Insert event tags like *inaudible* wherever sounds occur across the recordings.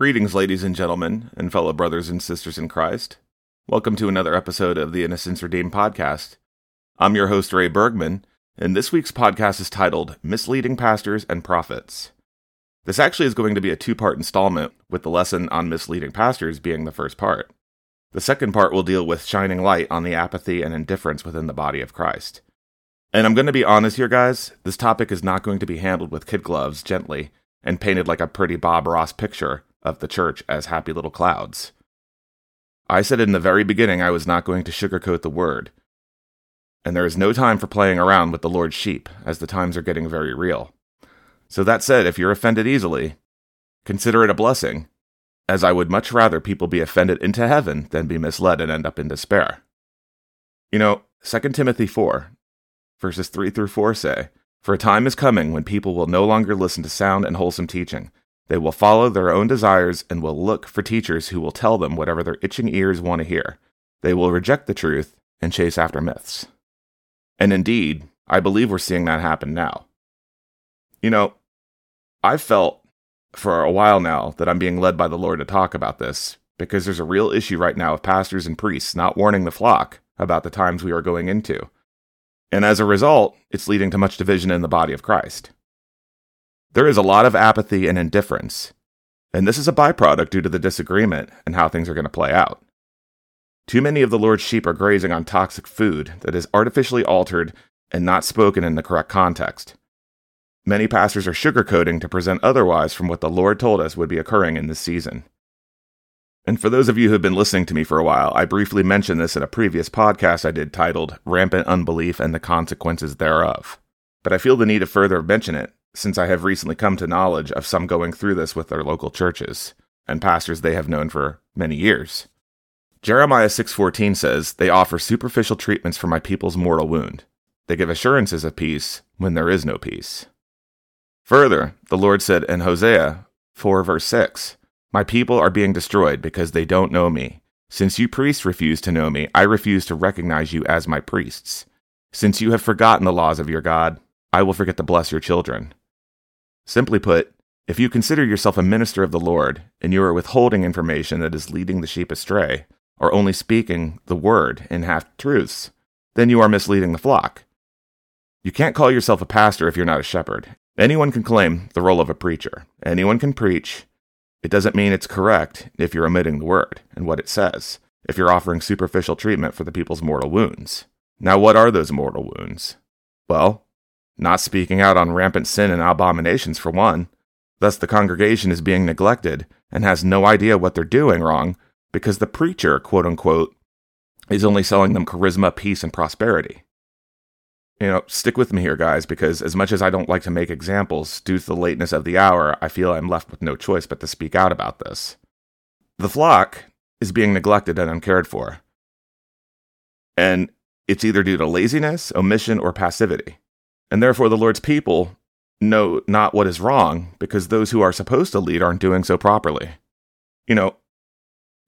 Greetings, ladies and gentlemen, and fellow brothers and sisters in Christ. Welcome to another episode of the Innocence Redeemed podcast. I'm your host, Ray Bergman, and this week's podcast is titled Misleading Pastors and Prophets. This actually is going to be a two part installment, with the lesson on misleading pastors being the first part. The second part will deal with shining light on the apathy and indifference within the body of Christ. And I'm going to be honest here, guys, this topic is not going to be handled with kid gloves gently and painted like a pretty Bob Ross picture of the church as happy little clouds. I said in the very beginning I was not going to sugarcoat the word. And there is no time for playing around with the Lord's sheep, as the times are getting very real. So, that said, if you're offended easily, consider it a blessing, as I would much rather people be offended into heaven than be misled and end up in despair. You know, 2 Timothy 4, verses 3 through 4 say, For a time is coming when people will no longer listen to sound and wholesome teaching they will follow their own desires and will look for teachers who will tell them whatever their itching ears want to hear. They will reject the truth and chase after myths. And indeed, I believe we're seeing that happen now. You know, I've felt for a while now that I'm being led by the Lord to talk about this because there's a real issue right now of pastors and priests not warning the flock about the times we are going into. And as a result, it's leading to much division in the body of Christ. There is a lot of apathy and indifference, and this is a byproduct due to the disagreement and how things are going to play out. Too many of the Lord's sheep are grazing on toxic food that is artificially altered and not spoken in the correct context. Many pastors are sugarcoating to present otherwise from what the Lord told us would be occurring in this season. And for those of you who have been listening to me for a while, I briefly mentioned this in a previous podcast I did titled Rampant Unbelief and the Consequences Thereof. But I feel the need to further mention it since I have recently come to knowledge of some going through this with their local churches and pastors they have known for many years. Jeremiah 6:14 says, "They offer superficial treatments for my people's mortal wound. They give assurances of peace when there is no peace." Further, the Lord said in Hosea 4 verse 6, "My people are being destroyed because they don't know me. Since you priests refuse to know me, I refuse to recognize you as my priests. Since you have forgotten the laws of your God, I will forget to bless your children." Simply put, if you consider yourself a minister of the Lord and you are withholding information that is leading the sheep astray, or only speaking the word in half truths, then you are misleading the flock. You can't call yourself a pastor if you're not a shepherd. Anyone can claim the role of a preacher. Anyone can preach. It doesn't mean it's correct if you're omitting the word and what it says, if you're offering superficial treatment for the people's mortal wounds. Now, what are those mortal wounds? Well, not speaking out on rampant sin and abominations for one. Thus, the congregation is being neglected and has no idea what they're doing wrong because the preacher, quote unquote, is only selling them charisma, peace, and prosperity. You know, stick with me here, guys, because as much as I don't like to make examples due to the lateness of the hour, I feel I'm left with no choice but to speak out about this. The flock is being neglected and uncared for. And it's either due to laziness, omission, or passivity. And therefore, the Lord's people know not what is wrong because those who are supposed to lead aren't doing so properly. You know,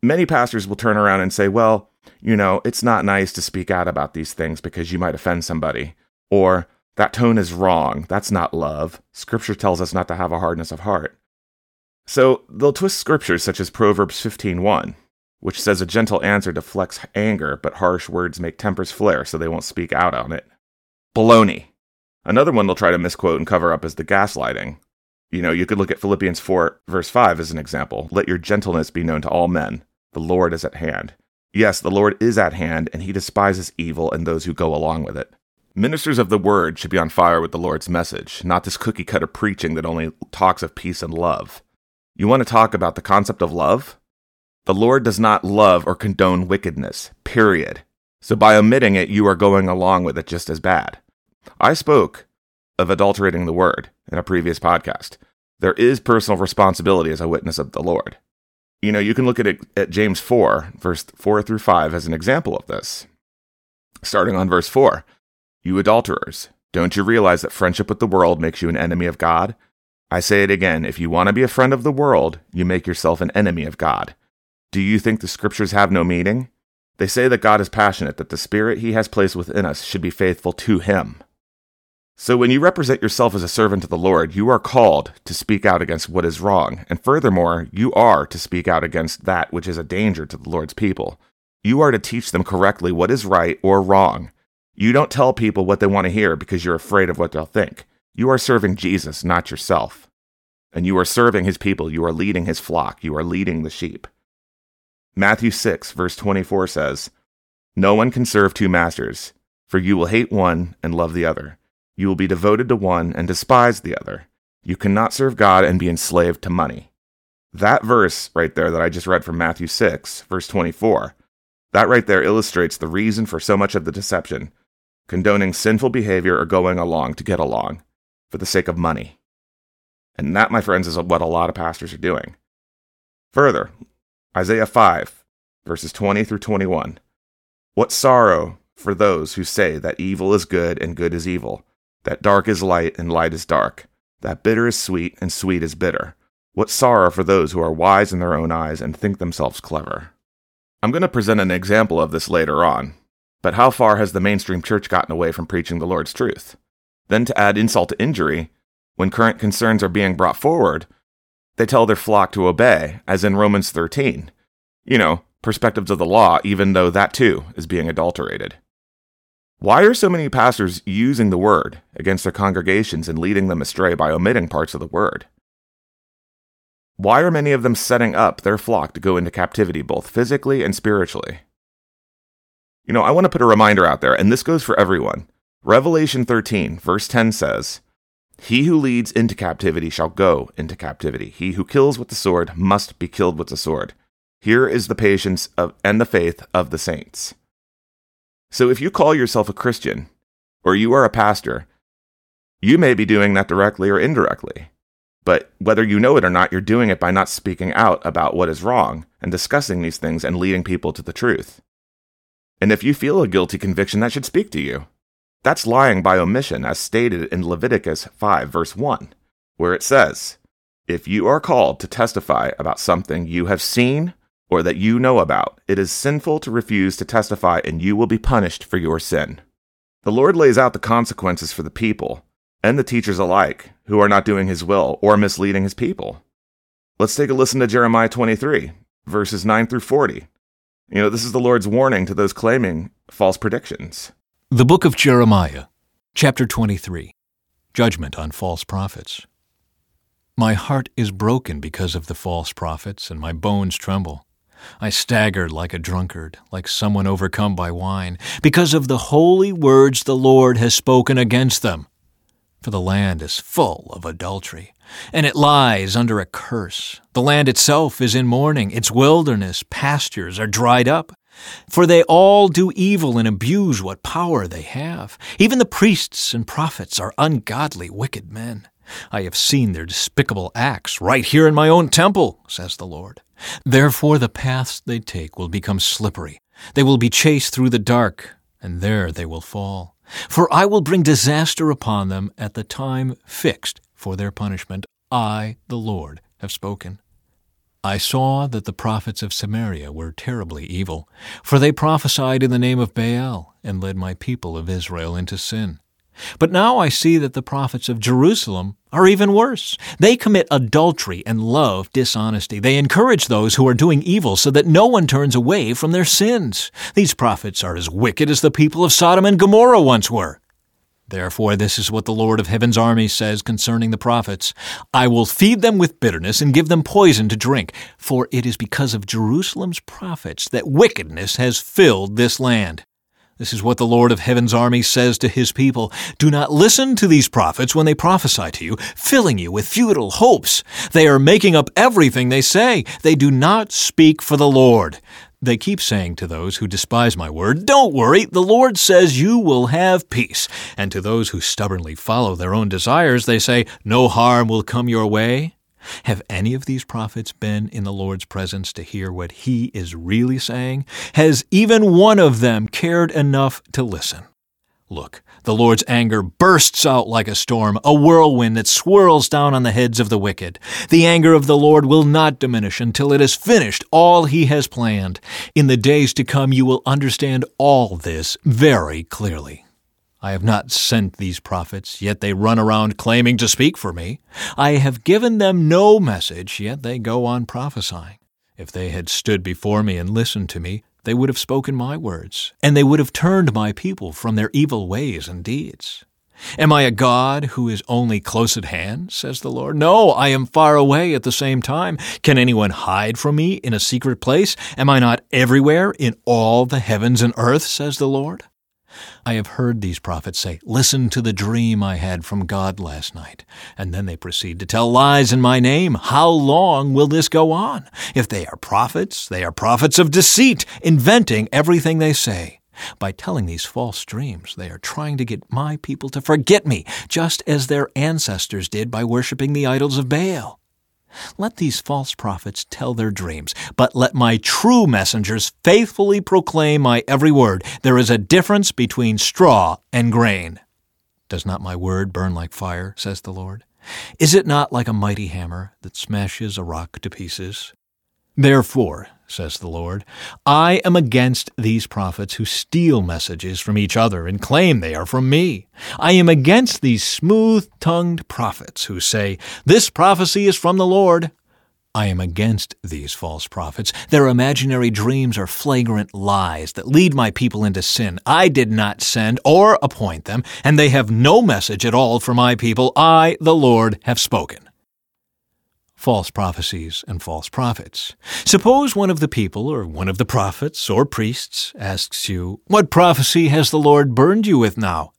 many pastors will turn around and say, well, you know, it's not nice to speak out about these things because you might offend somebody. Or, that tone is wrong. That's not love. Scripture tells us not to have a hardness of heart. So they'll twist scriptures such as Proverbs 15:1, which says a gentle answer deflects anger, but harsh words make tempers flare, so they won't speak out on it. Baloney. Another one they'll try to misquote and cover up is the gaslighting. You know, you could look at Philippians 4, verse 5 as an example. Let your gentleness be known to all men. The Lord is at hand. Yes, the Lord is at hand, and he despises evil and those who go along with it. Ministers of the word should be on fire with the Lord's message, not this cookie cutter preaching that only talks of peace and love. You want to talk about the concept of love? The Lord does not love or condone wickedness, period. So by omitting it, you are going along with it just as bad. I spoke of adulterating the word in a previous podcast. There is personal responsibility as a witness of the Lord. You know, you can look at it at James 4, verse 4 through 5 as an example of this. Starting on verse 4 You adulterers, don't you realize that friendship with the world makes you an enemy of God? I say it again if you want to be a friend of the world, you make yourself an enemy of God. Do you think the scriptures have no meaning? They say that God is passionate, that the spirit he has placed within us should be faithful to him. So when you represent yourself as a servant of the Lord, you are called to speak out against what is wrong, and furthermore, you are to speak out against that which is a danger to the Lord's people. You are to teach them correctly what is right or wrong. You don't tell people what they want to hear because you're afraid of what they'll think. You are serving Jesus, not yourself. And you are serving his people. You are leading his flock. You are leading the sheep. Matthew 6, verse 24 says, No one can serve two masters, for you will hate one and love the other. You will be devoted to one and despise the other. You cannot serve God and be enslaved to money. That verse right there that I just read from Matthew 6, verse 24, that right there illustrates the reason for so much of the deception condoning sinful behavior or going along to get along for the sake of money. And that, my friends, is what a lot of pastors are doing. Further, Isaiah 5, verses 20 through 21. What sorrow for those who say that evil is good and good is evil, that dark is light and light is dark, that bitter is sweet and sweet is bitter. What sorrow for those who are wise in their own eyes and think themselves clever. I'm going to present an example of this later on, but how far has the mainstream church gotten away from preaching the Lord's truth? Then, to add insult to injury, when current concerns are being brought forward, they tell their flock to obey, as in Romans 13. You know, perspectives of the law, even though that too is being adulterated. Why are so many pastors using the word against their congregations and leading them astray by omitting parts of the word? Why are many of them setting up their flock to go into captivity both physically and spiritually? You know, I want to put a reminder out there, and this goes for everyone. Revelation 13, verse 10 says, He who leads into captivity shall go into captivity. He who kills with the sword must be killed with the sword. Here is the patience of, and the faith of the saints. So if you call yourself a Christian, or you are a pastor, you may be doing that directly or indirectly. But whether you know it or not, you're doing it by not speaking out about what is wrong and discussing these things and leading people to the truth. And if you feel a guilty conviction, that should speak to you. That's lying by omission, as stated in Leviticus 5, verse 1, where it says, If you are called to testify about something you have seen or that you know about, it is sinful to refuse to testify, and you will be punished for your sin. The Lord lays out the consequences for the people and the teachers alike who are not doing his will or misleading his people. Let's take a listen to Jeremiah 23, verses 9 through 40. You know, this is the Lord's warning to those claiming false predictions. The book of Jeremiah, chapter 23 Judgment on False Prophets. My heart is broken because of the false prophets, and my bones tremble. I staggered like a drunkard, like someone overcome by wine, because of the holy words the Lord has spoken against them. For the land is full of adultery, and it lies under a curse. The land itself is in mourning, its wilderness pastures are dried up. For they all do evil and abuse what power they have. Even the priests and prophets are ungodly, wicked men. I have seen their despicable acts right here in my own temple, says the Lord. Therefore, the paths they take will become slippery. They will be chased through the dark, and there they will fall. For I will bring disaster upon them at the time fixed for their punishment. I, the Lord, have spoken. I saw that the prophets of Samaria were terribly evil, for they prophesied in the name of Baal and led my people of Israel into sin. But now I see that the prophets of Jerusalem are even worse. They commit adultery and love dishonesty. They encourage those who are doing evil so that no one turns away from their sins. These prophets are as wicked as the people of Sodom and Gomorrah once were. Therefore, this is what the Lord of heaven's army says concerning the prophets I will feed them with bitterness and give them poison to drink, for it is because of Jerusalem's prophets that wickedness has filled this land. This is what the Lord of heaven's army says to his people. Do not listen to these prophets when they prophesy to you, filling you with futile hopes. They are making up everything they say. They do not speak for the Lord. They keep saying to those who despise my word, Don't worry, the Lord says you will have peace. And to those who stubbornly follow their own desires, they say, No harm will come your way. Have any of these prophets been in the Lord's presence to hear what he is really saying? Has even one of them cared enough to listen? Look, the Lord's anger bursts out like a storm, a whirlwind that swirls down on the heads of the wicked. The anger of the Lord will not diminish until it has finished all he has planned. In the days to come, you will understand all this very clearly. I have not sent these prophets, yet they run around claiming to speak for me. I have given them no message, yet they go on prophesying. If they had stood before me and listened to me, they would have spoken my words, and they would have turned my people from their evil ways and deeds. Am I a God who is only close at hand, says the Lord? No, I am far away at the same time. Can anyone hide from me in a secret place? Am I not everywhere in all the heavens and earth, says the Lord? I have heard these prophets say, Listen to the dream I had from God last night. And then they proceed to tell lies in my name. How long will this go on? If they are prophets, they are prophets of deceit, inventing everything they say. By telling these false dreams, they are trying to get my people to forget me, just as their ancestors did by worshiping the idols of Baal. Let these false prophets tell their dreams, but let my true messengers faithfully proclaim my every word. There is a difference between straw and grain. Does not my word burn like fire, says the Lord? Is it not like a mighty hammer that smashes a rock to pieces? Therefore, says the Lord, I am against these prophets who steal messages from each other and claim they are from me. I am against these smooth tongued prophets who say, This prophecy is from the Lord. I am against these false prophets. Their imaginary dreams are flagrant lies that lead my people into sin. I did not send or appoint them, and they have no message at all for my people. I, the Lord, have spoken false prophecies and false prophets. Suppose one of the people, or one of the prophets or priests, asks you, What prophecy has the Lord burdened you with now?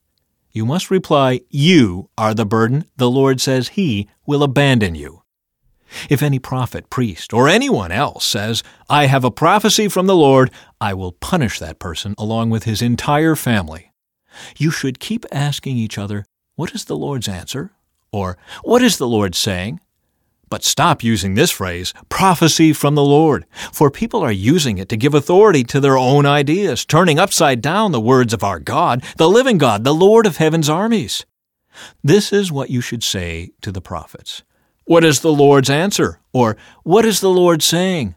You must reply, You are the burden. The Lord says He will abandon you. If any prophet, priest, or anyone else says, I have a prophecy from the Lord, I will punish that person along with his entire family. You should keep asking each other, What is the Lord's answer? Or, What is the Lord saying? But stop using this phrase, prophecy from the Lord, for people are using it to give authority to their own ideas, turning upside down the words of our God, the living God, the Lord of heaven's armies. This is what you should say to the prophets. What is the Lord's answer? Or, what is the Lord saying?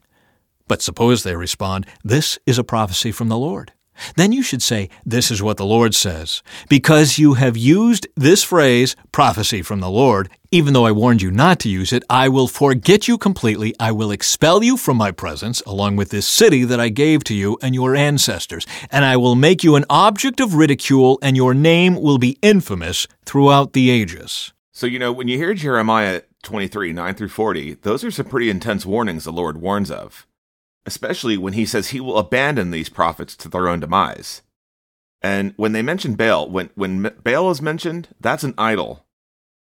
But suppose they respond, This is a prophecy from the Lord. Then you should say, This is what the Lord says. Because you have used this phrase, prophecy from the Lord, even though I warned you not to use it, I will forget you completely. I will expel you from my presence, along with this city that I gave to you and your ancestors, and I will make you an object of ridicule, and your name will be infamous throughout the ages. So, you know, when you hear Jeremiah 23, 9 through 40, those are some pretty intense warnings the Lord warns of especially when he says he will abandon these prophets to their own demise. And when they mention Baal, when, when Baal is mentioned, that's an idol.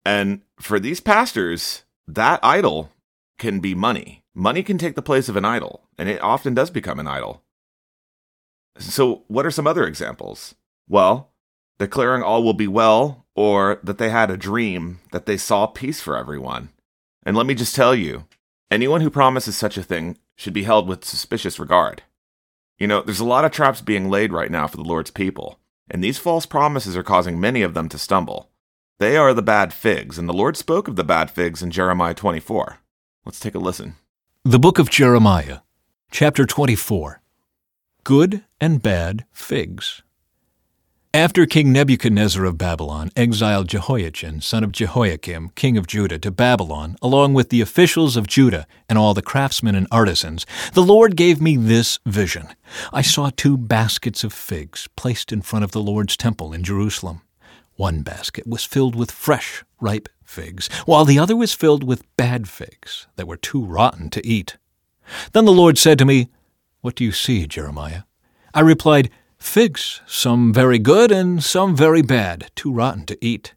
And for these pastors, that idol can be money. Money can take the place of an idol, and it often does become an idol. So, what are some other examples? Well, declaring all will be well, or that they had a dream, that they saw peace for everyone. And let me just tell you, anyone who promises such a thing should be held with suspicious regard. You know, there's a lot of traps being laid right now for the Lord's people, and these false promises are causing many of them to stumble. They are the bad figs, and the Lord spoke of the bad figs in Jeremiah 24. Let's take a listen. The book of Jeremiah, chapter 24 Good and Bad Figs. After King Nebuchadnezzar of Babylon exiled Jehoiachin, son of Jehoiakim, king of Judah, to Babylon, along with the officials of Judah and all the craftsmen and artisans, the Lord gave me this vision. I saw two baskets of figs placed in front of the Lord's temple in Jerusalem. One basket was filled with fresh, ripe figs, while the other was filled with bad figs that were too rotten to eat. Then the Lord said to me, What do you see, Jeremiah? I replied, Figs, some very good and some very bad, too rotten to eat.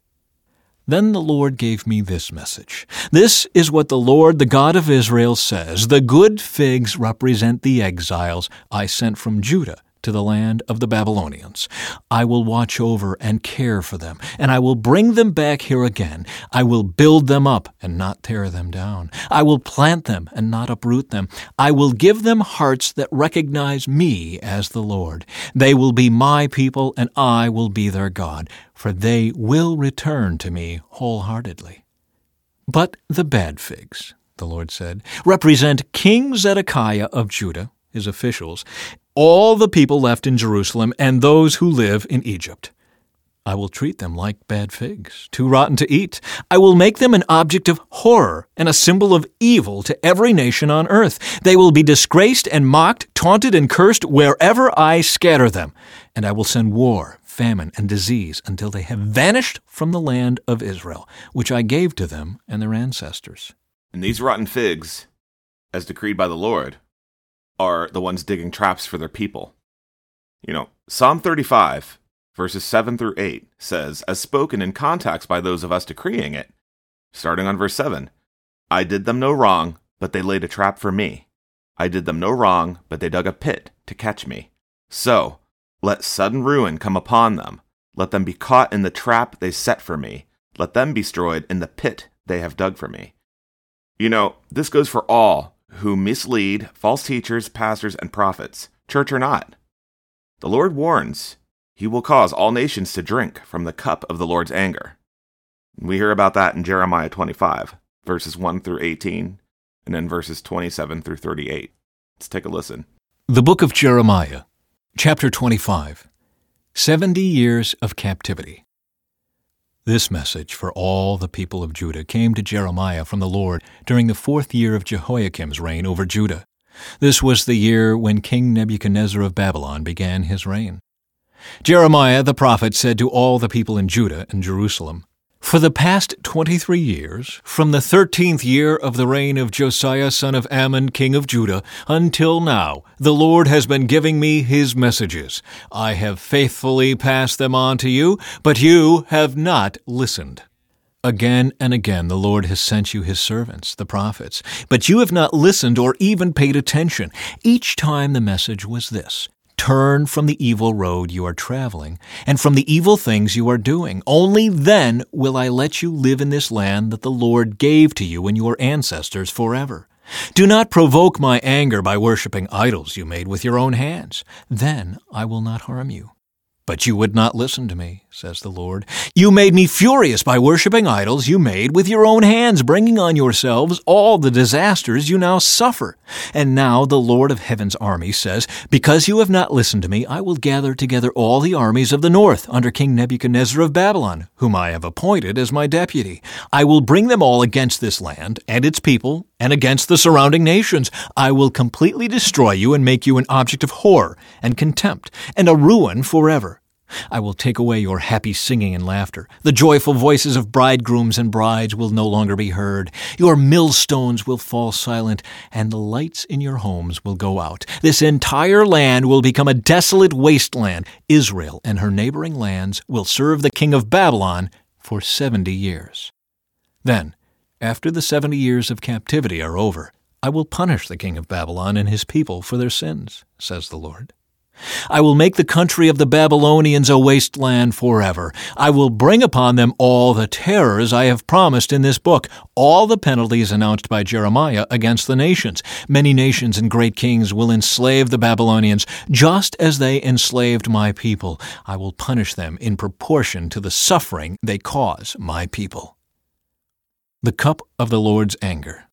Then the Lord gave me this message. This is what the Lord, the God of Israel, says The good figs represent the exiles I sent from Judah to the land of the Babylonians. I will watch over and care for them, and I will bring them back here again. I will build them up and not tear them down. I will plant them and not uproot them. I will give them hearts that recognize me as the Lord. They will be my people, and I will be their God, for they will return to me wholeheartedly. But the bad figs, the Lord said, represent King Zedekiah of Judah, his officials, all the people left in Jerusalem and those who live in Egypt. I will treat them like bad figs, too rotten to eat. I will make them an object of horror and a symbol of evil to every nation on earth. They will be disgraced and mocked, taunted and cursed wherever I scatter them. And I will send war, famine, and disease until they have vanished from the land of Israel, which I gave to them and their ancestors. And these rotten figs, as decreed by the Lord, are the ones digging traps for their people. You know, Psalm 35 verses 7 through 8 says, as spoken in context by those of us decreeing it, starting on verse 7 I did them no wrong, but they laid a trap for me. I did them no wrong, but they dug a pit to catch me. So, let sudden ruin come upon them. Let them be caught in the trap they set for me. Let them be destroyed in the pit they have dug for me. You know, this goes for all who mislead false teachers, pastors, and prophets, church or not. The Lord warns he will cause all nations to drink from the cup of the Lord's anger. We hear about that in Jeremiah 25, verses 1 through 18, and then verses 27 through 38. Let's take a listen. The Book of Jeremiah, chapter 25 70 Years of Captivity. This message for all the people of Judah came to Jeremiah from the Lord during the fourth year of Jehoiakim's reign over Judah. This was the year when King Nebuchadnezzar of Babylon began his reign. Jeremiah the prophet said to all the people in Judah and Jerusalem, For the past twenty three years, from the thirteenth year of the reign of Josiah son of Amon, king of Judah, until now, the Lord has been giving me his messages. I have faithfully passed them on to you, but you have not listened. Again and again the Lord has sent you his servants, the prophets, but you have not listened or even paid attention. Each time the message was this Turn from the evil road you are traveling, and from the evil things you are doing. Only then will I let you live in this land that the Lord gave to you and your ancestors forever. Do not provoke my anger by worshipping idols you made with your own hands. Then I will not harm you. But you would not listen to me, says the Lord. You made me furious by worshipping idols you made with your own hands, bringing on yourselves all the disasters you now suffer. And now the Lord of heaven's army says, Because you have not listened to me, I will gather together all the armies of the north under King Nebuchadnezzar of Babylon, whom I have appointed as my deputy. I will bring them all against this land and its people and against the surrounding nations. I will completely destroy you and make you an object of horror and contempt and a ruin forever. I will take away your happy singing and laughter. The joyful voices of bridegrooms and brides will no longer be heard. Your millstones will fall silent, and the lights in your homes will go out. This entire land will become a desolate wasteland. Israel and her neighboring lands will serve the king of Babylon for seventy years. Then, after the seventy years of captivity are over, I will punish the king of Babylon and his people for their sins, says the Lord. I will make the country of the Babylonians a wasteland forever. I will bring upon them all the terrors I have promised in this book, all the penalties announced by Jeremiah against the nations. Many nations and great kings will enslave the Babylonians, just as they enslaved my people. I will punish them in proportion to the suffering they cause my people. The cup of the Lord's anger.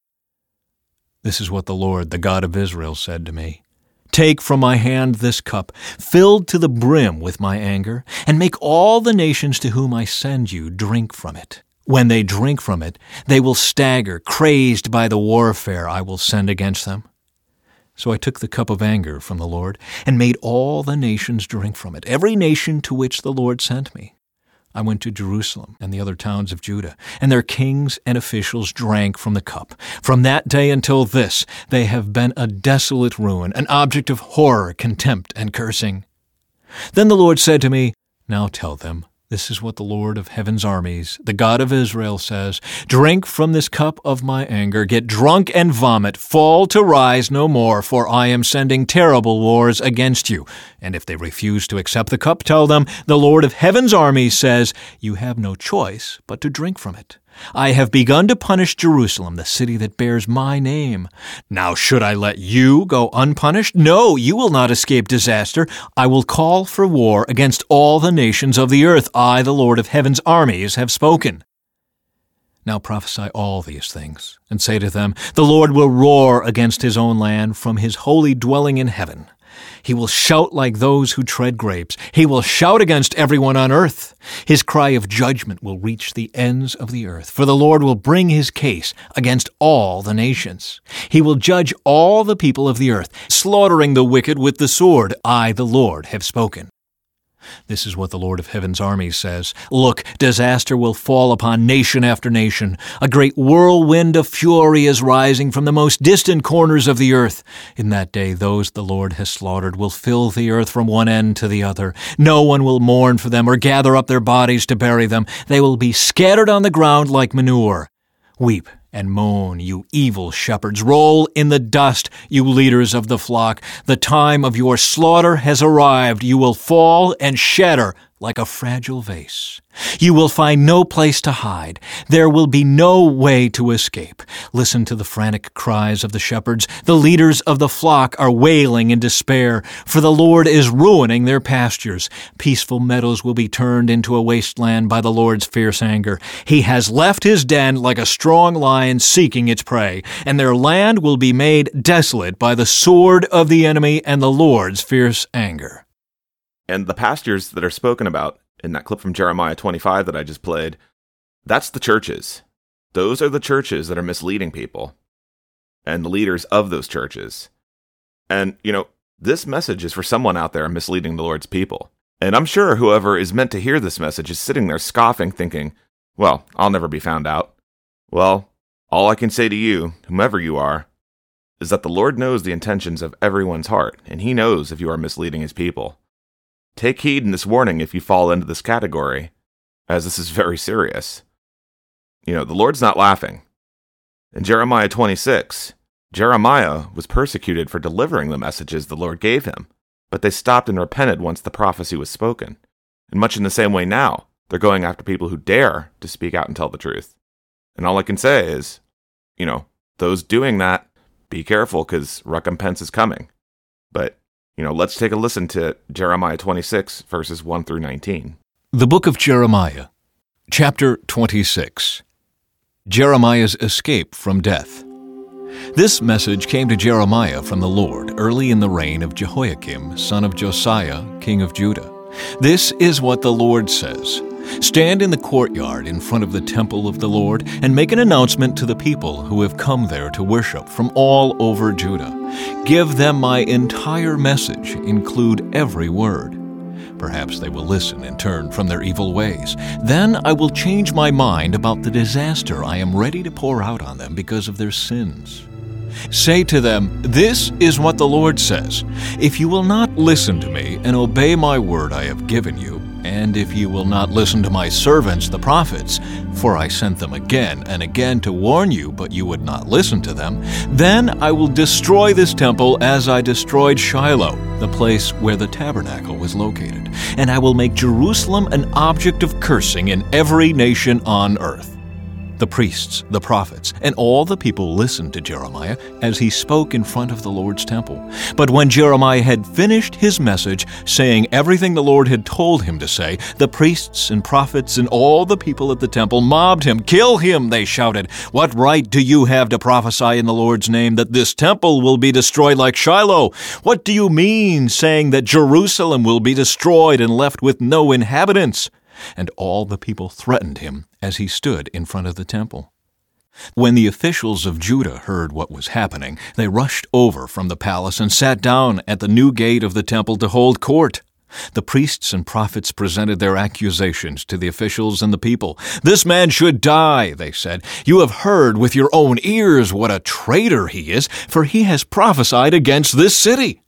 This is what the Lord, the God of Israel, said to me. Take from my hand this cup, filled to the brim with my anger, and make all the nations to whom I send you drink from it. When they drink from it, they will stagger, crazed by the warfare I will send against them. So I took the cup of anger from the Lord, and made all the nations drink from it, every nation to which the Lord sent me. I went to Jerusalem and the other towns of Judah, and their kings and officials drank from the cup. From that day until this, they have been a desolate ruin, an object of horror, contempt, and cursing. Then the Lord said to me, Now tell them, this is what the Lord of heaven's armies, the God of Israel, says Drink from this cup of my anger, get drunk and vomit, fall to rise no more, for I am sending terrible wars against you. And if they refuse to accept the cup, tell them, The Lord of heaven's armies says, You have no choice but to drink from it. I have begun to punish Jerusalem, the city that bears my name. Now, should I let you go unpunished? No, you will not escape disaster. I will call for war against all the nations of the earth. I, the Lord of heaven's armies, have spoken. Now prophesy all these things, and say to them, The Lord will roar against his own land from his holy dwelling in heaven. He will shout like those who tread grapes. He will shout against everyone on earth. His cry of judgment will reach the ends of the earth, for the Lord will bring his case against all the nations. He will judge all the people of the earth, slaughtering the wicked with the sword. I, the Lord, have spoken. This is what the Lord of Heaven's armies says Look, disaster will fall upon nation after nation. A great whirlwind of fury is rising from the most distant corners of the earth. In that day, those the Lord has slaughtered will fill the earth from one end to the other. No one will mourn for them or gather up their bodies to bury them. They will be scattered on the ground like manure. Weep and moan, you evil shepherds. Roll in the dust, you leaders of the flock. The time of your slaughter has arrived. You will fall and shatter like a fragile vase. You will find no place to hide. There will be no way to escape. Listen to the frantic cries of the shepherds. The leaders of the flock are wailing in despair, for the Lord is ruining their pastures. Peaceful meadows will be turned into a wasteland by the Lord's fierce anger. He has left his den like a strong lion seeking its prey, and their land will be made desolate by the sword of the enemy and the Lord's fierce anger. And the pastures that are spoken about in that clip from Jeremiah 25 that I just played, that's the churches. Those are the churches that are misleading people and the leaders of those churches. And, you know, this message is for someone out there misleading the Lord's people. And I'm sure whoever is meant to hear this message is sitting there scoffing, thinking, well, I'll never be found out. Well, all I can say to you, whomever you are, is that the Lord knows the intentions of everyone's heart, and He knows if you are misleading His people. Take heed in this warning if you fall into this category, as this is very serious. You know, the Lord's not laughing. In Jeremiah 26, Jeremiah was persecuted for delivering the messages the Lord gave him, but they stopped and repented once the prophecy was spoken. And much in the same way now, they're going after people who dare to speak out and tell the truth. And all I can say is, you know, those doing that, be careful because recompense is coming. But you know, let's take a listen to Jeremiah 26, verses 1 through 19. The Book of Jeremiah, chapter 26 Jeremiah's Escape from Death. This message came to Jeremiah from the Lord early in the reign of Jehoiakim, son of Josiah, king of Judah. This is what the Lord says Stand in the courtyard in front of the temple of the Lord and make an announcement to the people who have come there to worship from all over Judah. Give them my entire message, include every word. Perhaps they will listen and turn from their evil ways. Then I will change my mind about the disaster I am ready to pour out on them because of their sins. Say to them, This is what the Lord says If you will not listen to me and obey my word I have given you, and if you will not listen to my servants, the prophets, for I sent them again and again to warn you, but you would not listen to them, then I will destroy this temple as I destroyed Shiloh, the place where the tabernacle was located, and I will make Jerusalem an object of cursing in every nation on earth. The priests, the prophets, and all the people listened to Jeremiah as he spoke in front of the Lord's temple. But when Jeremiah had finished his message, saying everything the Lord had told him to say, the priests and prophets and all the people at the temple mobbed him. Kill him, they shouted. What right do you have to prophesy in the Lord's name that this temple will be destroyed like Shiloh? What do you mean, saying that Jerusalem will be destroyed and left with no inhabitants? And all the people threatened him as he stood in front of the temple. When the officials of Judah heard what was happening, they rushed over from the palace and sat down at the new gate of the temple to hold court. The priests and prophets presented their accusations to the officials and the people. This man should die, they said. You have heard with your own ears what a traitor he is, for he has prophesied against this city.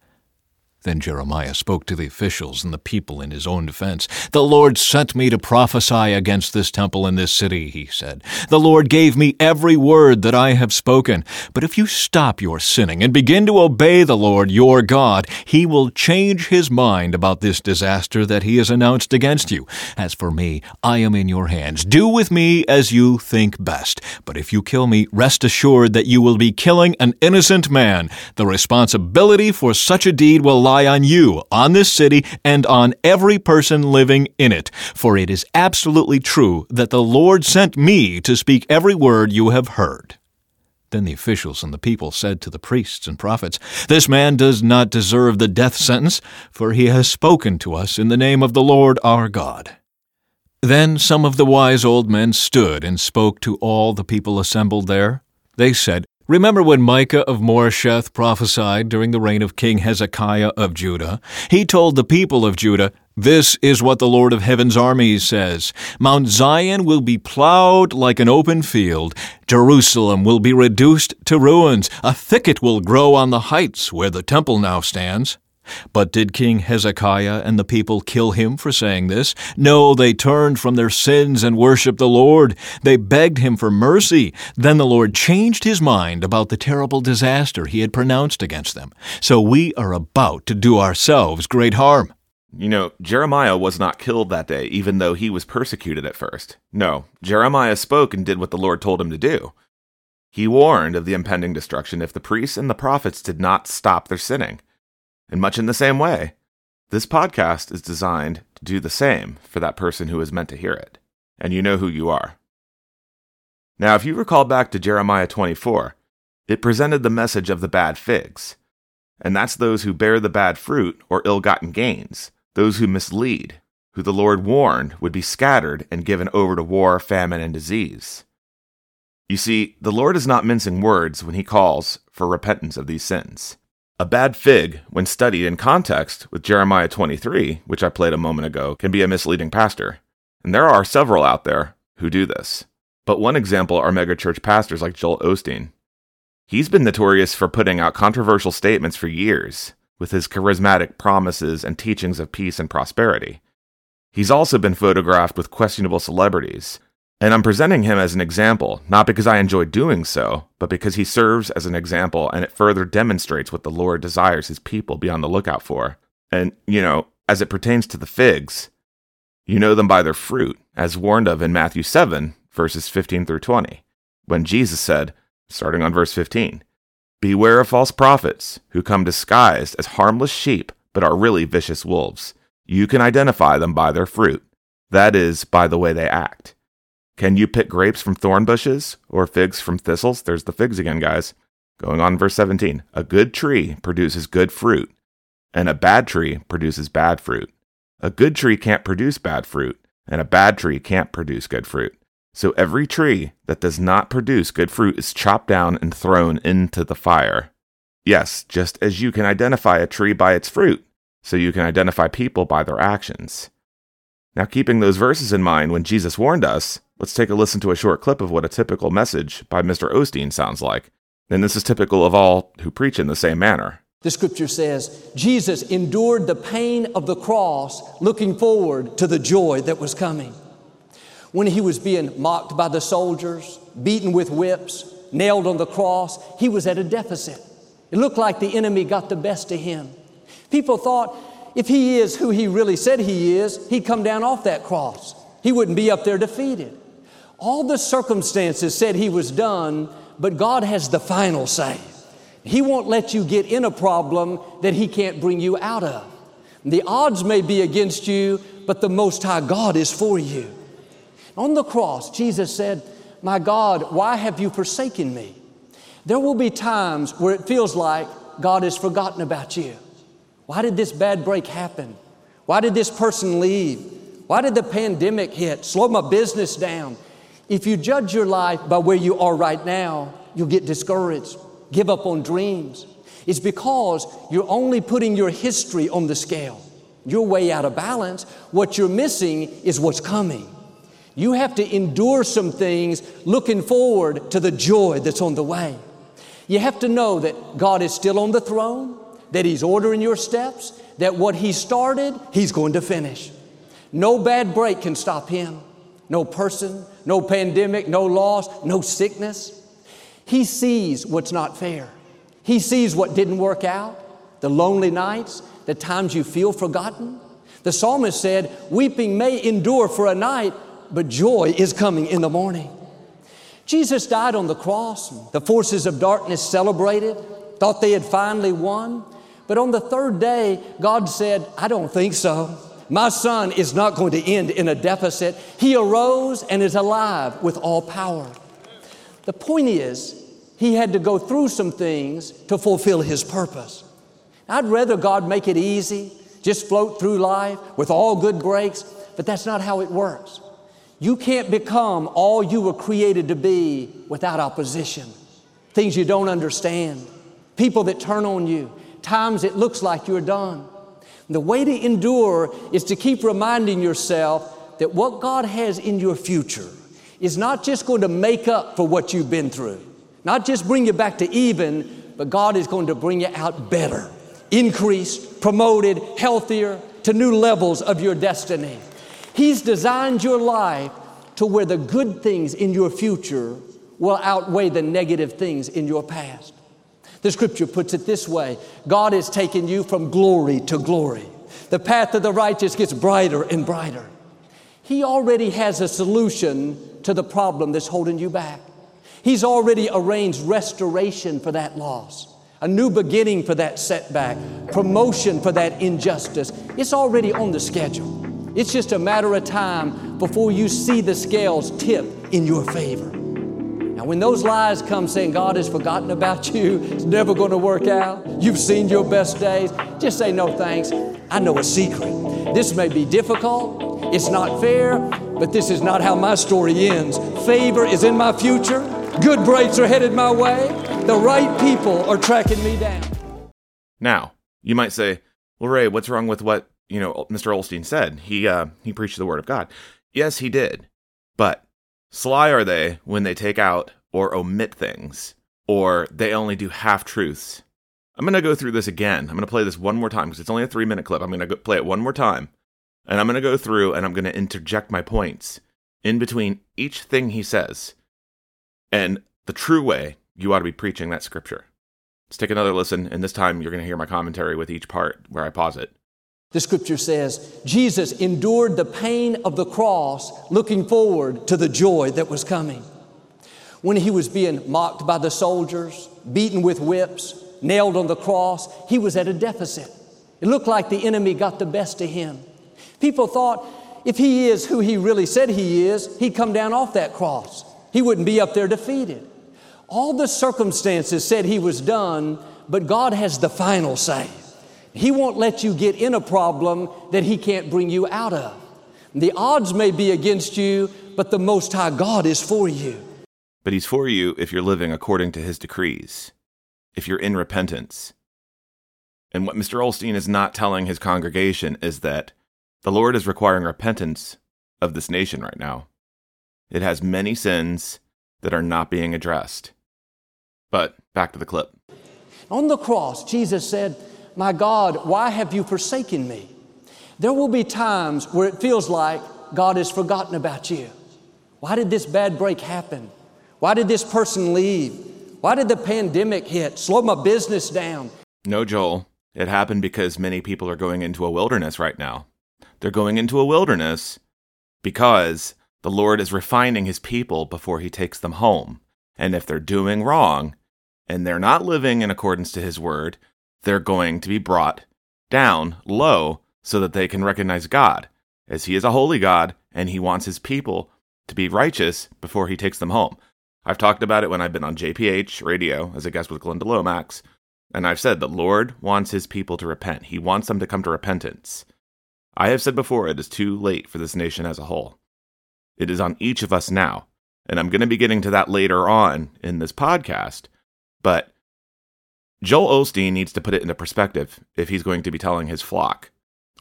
Then Jeremiah spoke to the officials and the people in his own defense. The Lord sent me to prophesy against this temple and this city, he said. The Lord gave me every word that I have spoken. But if you stop your sinning and begin to obey the Lord your God, he will change his mind about this disaster that he has announced against you. As for me, I am in your hands. Do with me as you think best. But if you kill me, rest assured that you will be killing an innocent man. The responsibility for such a deed will lie rely on you, on this city, and on every person living in it. For it is absolutely true that the Lord sent me to speak every word you have heard. Then the officials and the people said to the priests and prophets, This man does not deserve the death sentence, for he has spoken to us in the name of the Lord our God. Then some of the wise old men stood and spoke to all the people assembled there. They said, Remember when Micah of Moresheth prophesied during the reign of King Hezekiah of Judah? He told the people of Judah, This is what the Lord of heaven's armies says Mount Zion will be plowed like an open field, Jerusalem will be reduced to ruins, a thicket will grow on the heights where the temple now stands. But did King Hezekiah and the people kill him for saying this? No, they turned from their sins and worshiped the Lord. They begged him for mercy. Then the Lord changed his mind about the terrible disaster he had pronounced against them. So we are about to do ourselves great harm. You know, Jeremiah was not killed that day, even though he was persecuted at first. No, Jeremiah spoke and did what the Lord told him to do. He warned of the impending destruction if the priests and the prophets did not stop their sinning. And much in the same way, this podcast is designed to do the same for that person who is meant to hear it. And you know who you are. Now, if you recall back to Jeremiah 24, it presented the message of the bad figs. And that's those who bear the bad fruit or ill gotten gains, those who mislead, who the Lord warned would be scattered and given over to war, famine, and disease. You see, the Lord is not mincing words when he calls for repentance of these sins. A bad fig, when studied in context with Jeremiah 23, which I played a moment ago, can be a misleading pastor. And there are several out there who do this. But one example are megachurch pastors like Joel Osteen. He's been notorious for putting out controversial statements for years, with his charismatic promises and teachings of peace and prosperity. He's also been photographed with questionable celebrities, and I'm presenting him as an example, not because I enjoy doing so, but because he serves as an example and it further demonstrates what the Lord desires his people be on the lookout for. And, you know, as it pertains to the figs, you know them by their fruit, as warned of in Matthew 7, verses 15 through 20, when Jesus said, starting on verse 15, Beware of false prophets who come disguised as harmless sheep, but are really vicious wolves. You can identify them by their fruit, that is, by the way they act. Can you pick grapes from thorn bushes or figs from thistles? There's the figs again, guys. Going on, verse 17. A good tree produces good fruit, and a bad tree produces bad fruit. A good tree can't produce bad fruit, and a bad tree can't produce good fruit. So every tree that does not produce good fruit is chopped down and thrown into the fire. Yes, just as you can identify a tree by its fruit, so you can identify people by their actions. Now, keeping those verses in mind when Jesus warned us, let's take a listen to a short clip of what a typical message by Mr. Osteen sounds like. And this is typical of all who preach in the same manner. The scripture says Jesus endured the pain of the cross, looking forward to the joy that was coming. When he was being mocked by the soldiers, beaten with whips, nailed on the cross, he was at a deficit. It looked like the enemy got the best of him. People thought if he is who he really said he is, he'd come down off that cross. He wouldn't be up there defeated. All the circumstances said he was done, but God has the final say. He won't let you get in a problem that he can't bring you out of. The odds may be against you, but the Most High God is for you. On the cross, Jesus said, My God, why have you forsaken me? There will be times where it feels like God has forgotten about you. Why did this bad break happen? Why did this person leave? Why did the pandemic hit? Slow my business down. If you judge your life by where you are right now, you'll get discouraged, give up on dreams. It's because you're only putting your history on the scale. You're way out of balance. What you're missing is what's coming. You have to endure some things looking forward to the joy that's on the way. You have to know that God is still on the throne that He's ordering your steps, that what He started, He's going to finish. No bad break can stop Him. No person, no pandemic, no loss, no sickness. He sees what's not fair. He sees what didn't work out, the lonely nights, the times you feel forgotten. The psalmist said, Weeping may endure for a night, but joy is coming in the morning. Jesus died on the cross. The forces of darkness celebrated, thought they had finally won. But on the third day, God said, I don't think so. My son is not going to end in a deficit. He arose and is alive with all power. The point is, He had to go through some things to fulfill His purpose. I'd rather God make it easy, just float through life with all good breaks, but that's not how it works. You can't become all you were created to be without opposition, things you don't understand, people that turn on you, times it looks like you're done. The way to endure is to keep reminding yourself that what God has in your future is not just going to make up for what you've been through, not just bring you back to even, but God is going to bring you out better, increased, promoted, healthier, to new levels of your destiny. He's designed your life to where the good things in your future will outweigh the negative things in your past. The scripture puts it this way God has taken you from glory to glory. The path of the righteous gets brighter and brighter. He already has a solution to the problem that's holding you back. He's already arranged restoration for that loss, a new beginning for that setback, promotion for that injustice. It's already on the schedule. It's just a matter of time before you see the scales tip in your favor. Now, when those lies come saying God has forgotten about *laughs* you, it's never going to work out, you've seen your best days, just say no thanks. I know a secret. This may be difficult, it's not fair, but this is not how my story ends. Favor is in my future, good breaks are headed my way, the right people are tracking me down. Now, you might say, well, Ray, what's wrong with what you know Mr. Osteen said? He uh, he preached the word of God. Yes, he did, but sly are they when they take out or omit things, or they only do half truths. I'm going to go through this again. I'm going to play this one more time because it's only a three minute clip. I'm going to play it one more time. And I'm going to go through and I'm going to interject my points in between each thing he says. And the true way you ought to be preaching that scripture. Let's take another listen, and this time you're going to hear my commentary with each part where I pause it. The scripture says Jesus endured the pain of the cross, looking forward to the joy that was coming. When he was being mocked by the soldiers, beaten with whips, nailed on the cross, he was at a deficit. It looked like the enemy got the best of him. People thought if he is who he really said he is, he'd come down off that cross. He wouldn't be up there defeated. All the circumstances said he was done, but God has the final say. He won't let you get in a problem that He can't bring you out of. The odds may be against you, but the Most High God is for you. But He's for you if you're living according to His decrees, if you're in repentance. And what Mr. Osteen is not telling his congregation is that the Lord is requiring repentance of this nation right now. It has many sins that are not being addressed. But back to the clip. On the cross, Jesus said, My God, why have you forsaken me? There will be times where it feels like God has forgotten about you. Why did this bad break happen? Why did this person leave? Why did the pandemic hit? Slow my business down. No, Joel. It happened because many people are going into a wilderness right now. They're going into a wilderness because the Lord is refining his people before he takes them home. And if they're doing wrong and they're not living in accordance to his word, they're going to be brought down low so that they can recognize God, as he is a holy God and he wants his people to be righteous before he takes them home. I've talked about it when I've been on JPH radio as a guest with Glenda Lomax, and I've said the Lord wants his people to repent. He wants them to come to repentance. I have said before it is too late for this nation as a whole. It is on each of us now, and I'm going to be getting to that later on in this podcast. But Joel Osteen needs to put it into perspective if he's going to be telling his flock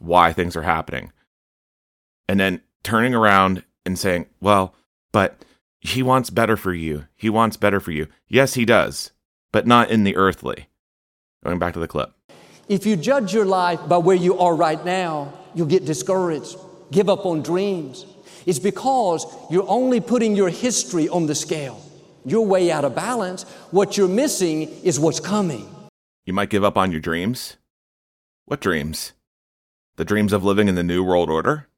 why things are happening. And then turning around and saying, well, but he wants better for you. He wants better for you. Yes, he does, but not in the earthly. Going back to the clip. If you judge your life by where you are right now, you'll get discouraged, give up on dreams. It's because you're only putting your history on the scale. You're way out of balance. What you're missing is what's coming. You might give up on your dreams. What dreams? The dreams of living in the New World Order?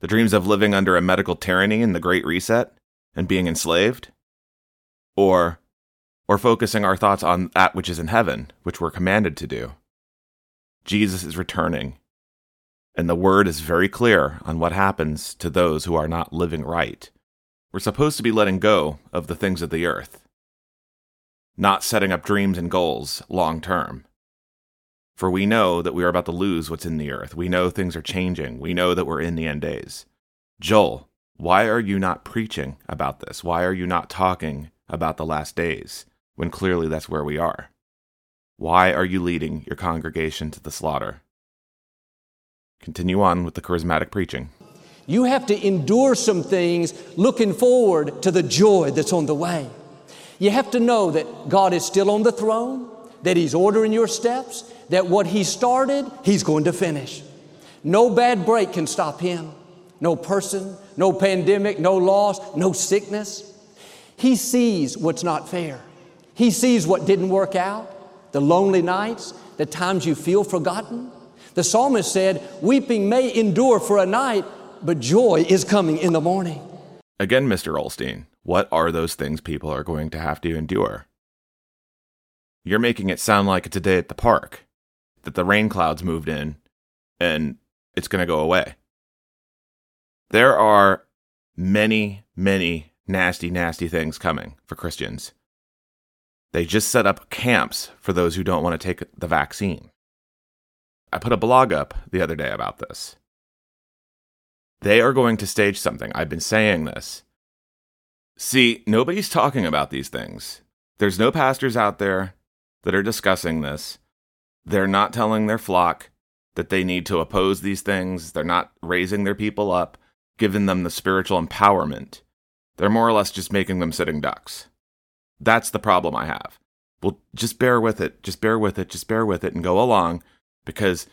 The dreams of living under a medical tyranny in the Great Reset and being enslaved? Or, or focusing our thoughts on that which is in heaven, which we're commanded to do? Jesus is returning, and the word is very clear on what happens to those who are not living right. We're supposed to be letting go of the things of the earth. Not setting up dreams and goals long term. For we know that we are about to lose what's in the earth. We know things are changing. We know that we're in the end days. Joel, why are you not preaching about this? Why are you not talking about the last days when clearly that's where we are? Why are you leading your congregation to the slaughter? Continue on with the charismatic preaching. You have to endure some things looking forward to the joy that's on the way. You have to know that God is still on the throne, that He's ordering your steps, that what He started, He's going to finish. No bad break can stop Him. No person, no pandemic, no loss, no sickness. He sees what's not fair. He sees what didn't work out, the lonely nights, the times you feel forgotten. The psalmist said, Weeping may endure for a night, but joy is coming in the morning. Again, Mr. Osteen, what are those things people are going to have to endure? You're making it sound like it's a day at the park, that the rain clouds moved in and it's going to go away. There are many, many nasty, nasty things coming for Christians. They just set up camps for those who don't want to take the vaccine. I put a blog up the other day about this. They are going to stage something. I've been saying this. See, nobody's talking about these things. There's no pastors out there that are discussing this. They're not telling their flock that they need to oppose these things. They're not raising their people up, giving them the spiritual empowerment. They're more or less just making them sitting ducks. That's the problem I have. Well, just bear with it. Just bear with it. Just bear with it and go along because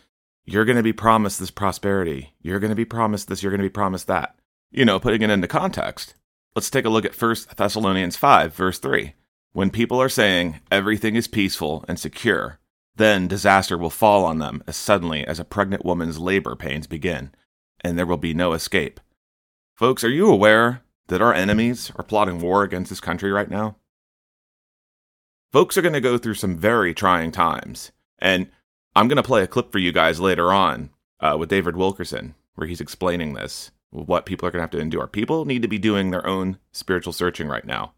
you're going to be promised this prosperity. You're going to be promised this. You're going to be promised that. You know, putting it into context, let's take a look at 1 Thessalonians 5, verse 3. When people are saying everything is peaceful and secure, then disaster will fall on them as suddenly as a pregnant woman's labor pains begin, and there will be no escape. Folks, are you aware that our enemies are plotting war against this country right now? Folks are going to go through some very trying times, and I'm going to play a clip for you guys later on uh, with David Wilkerson, where he's explaining this, what people are going to have to endure. People need to be doing their own spiritual searching right now.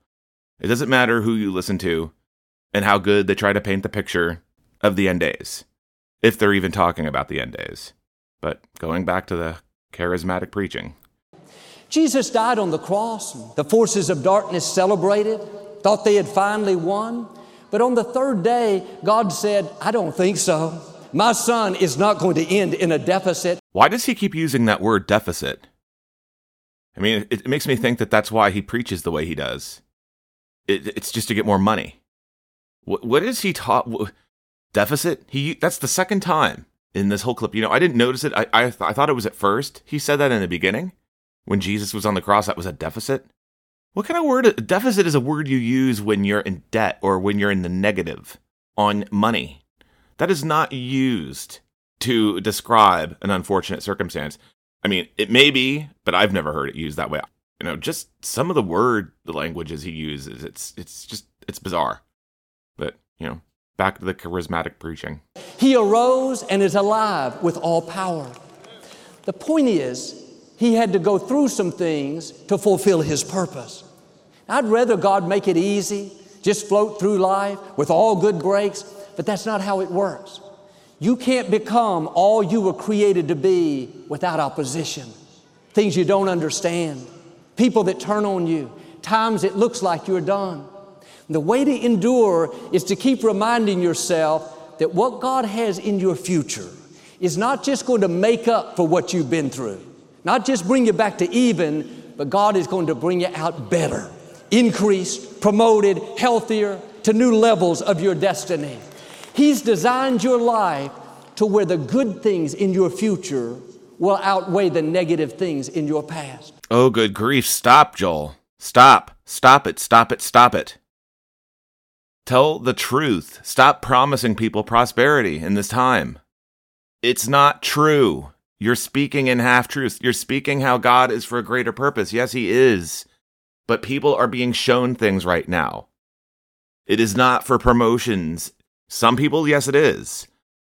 It doesn't matter who you listen to and how good they try to paint the picture of the end days, if they're even talking about the end days. But going back to the charismatic preaching. Jesus died on the cross. The forces of darkness celebrated, thought they had finally won. But on the third day, God said, I don't think so. My son is not going to end in a deficit. Why does he keep using that word deficit? I mean, it, it makes me think that that's why he preaches the way he does. It, it's just to get more money. What, what is he taught? Deficit? He that's the second time in this whole clip. You know, I didn't notice it. I I, th- I thought it was at first. He said that in the beginning when Jesus was on the cross. That was a deficit. What kind of word? Deficit is a word you use when you're in debt or when you're in the negative on money. That is not used to describe an unfortunate circumstance. I mean, it may be, but I've never heard it used that way. You know, just some of the word the languages he uses, it's it's just it's bizarre. But, you know, back to the charismatic preaching. He arose and is alive with all power. The point is, he had to go through some things to fulfill his purpose. I'd rather God make it easy, just float through life with all good breaks, but that's not how it works. You can't become all you were created to be without opposition, things you don't understand, people that turn on you, times it looks like you're done. The way to endure is to keep reminding yourself that what God has in your future is not just going to make up for what you've been through, not just bring you back to even, but God is going to bring you out better increased, promoted, healthier, to new levels of your destiny. He's designed your life to where the good things in your future will outweigh the negative things in your past. Oh, good grief. Stop, Joel. Stop. Stop it. Stop it. Stop it. Tell the truth. Stop promising people prosperity in this time. It's not true. You're speaking in half truths. You're speaking how God is for a greater purpose. Yes, He is but people are being shown things right now. It is not for promotions. Some people, yes, it is.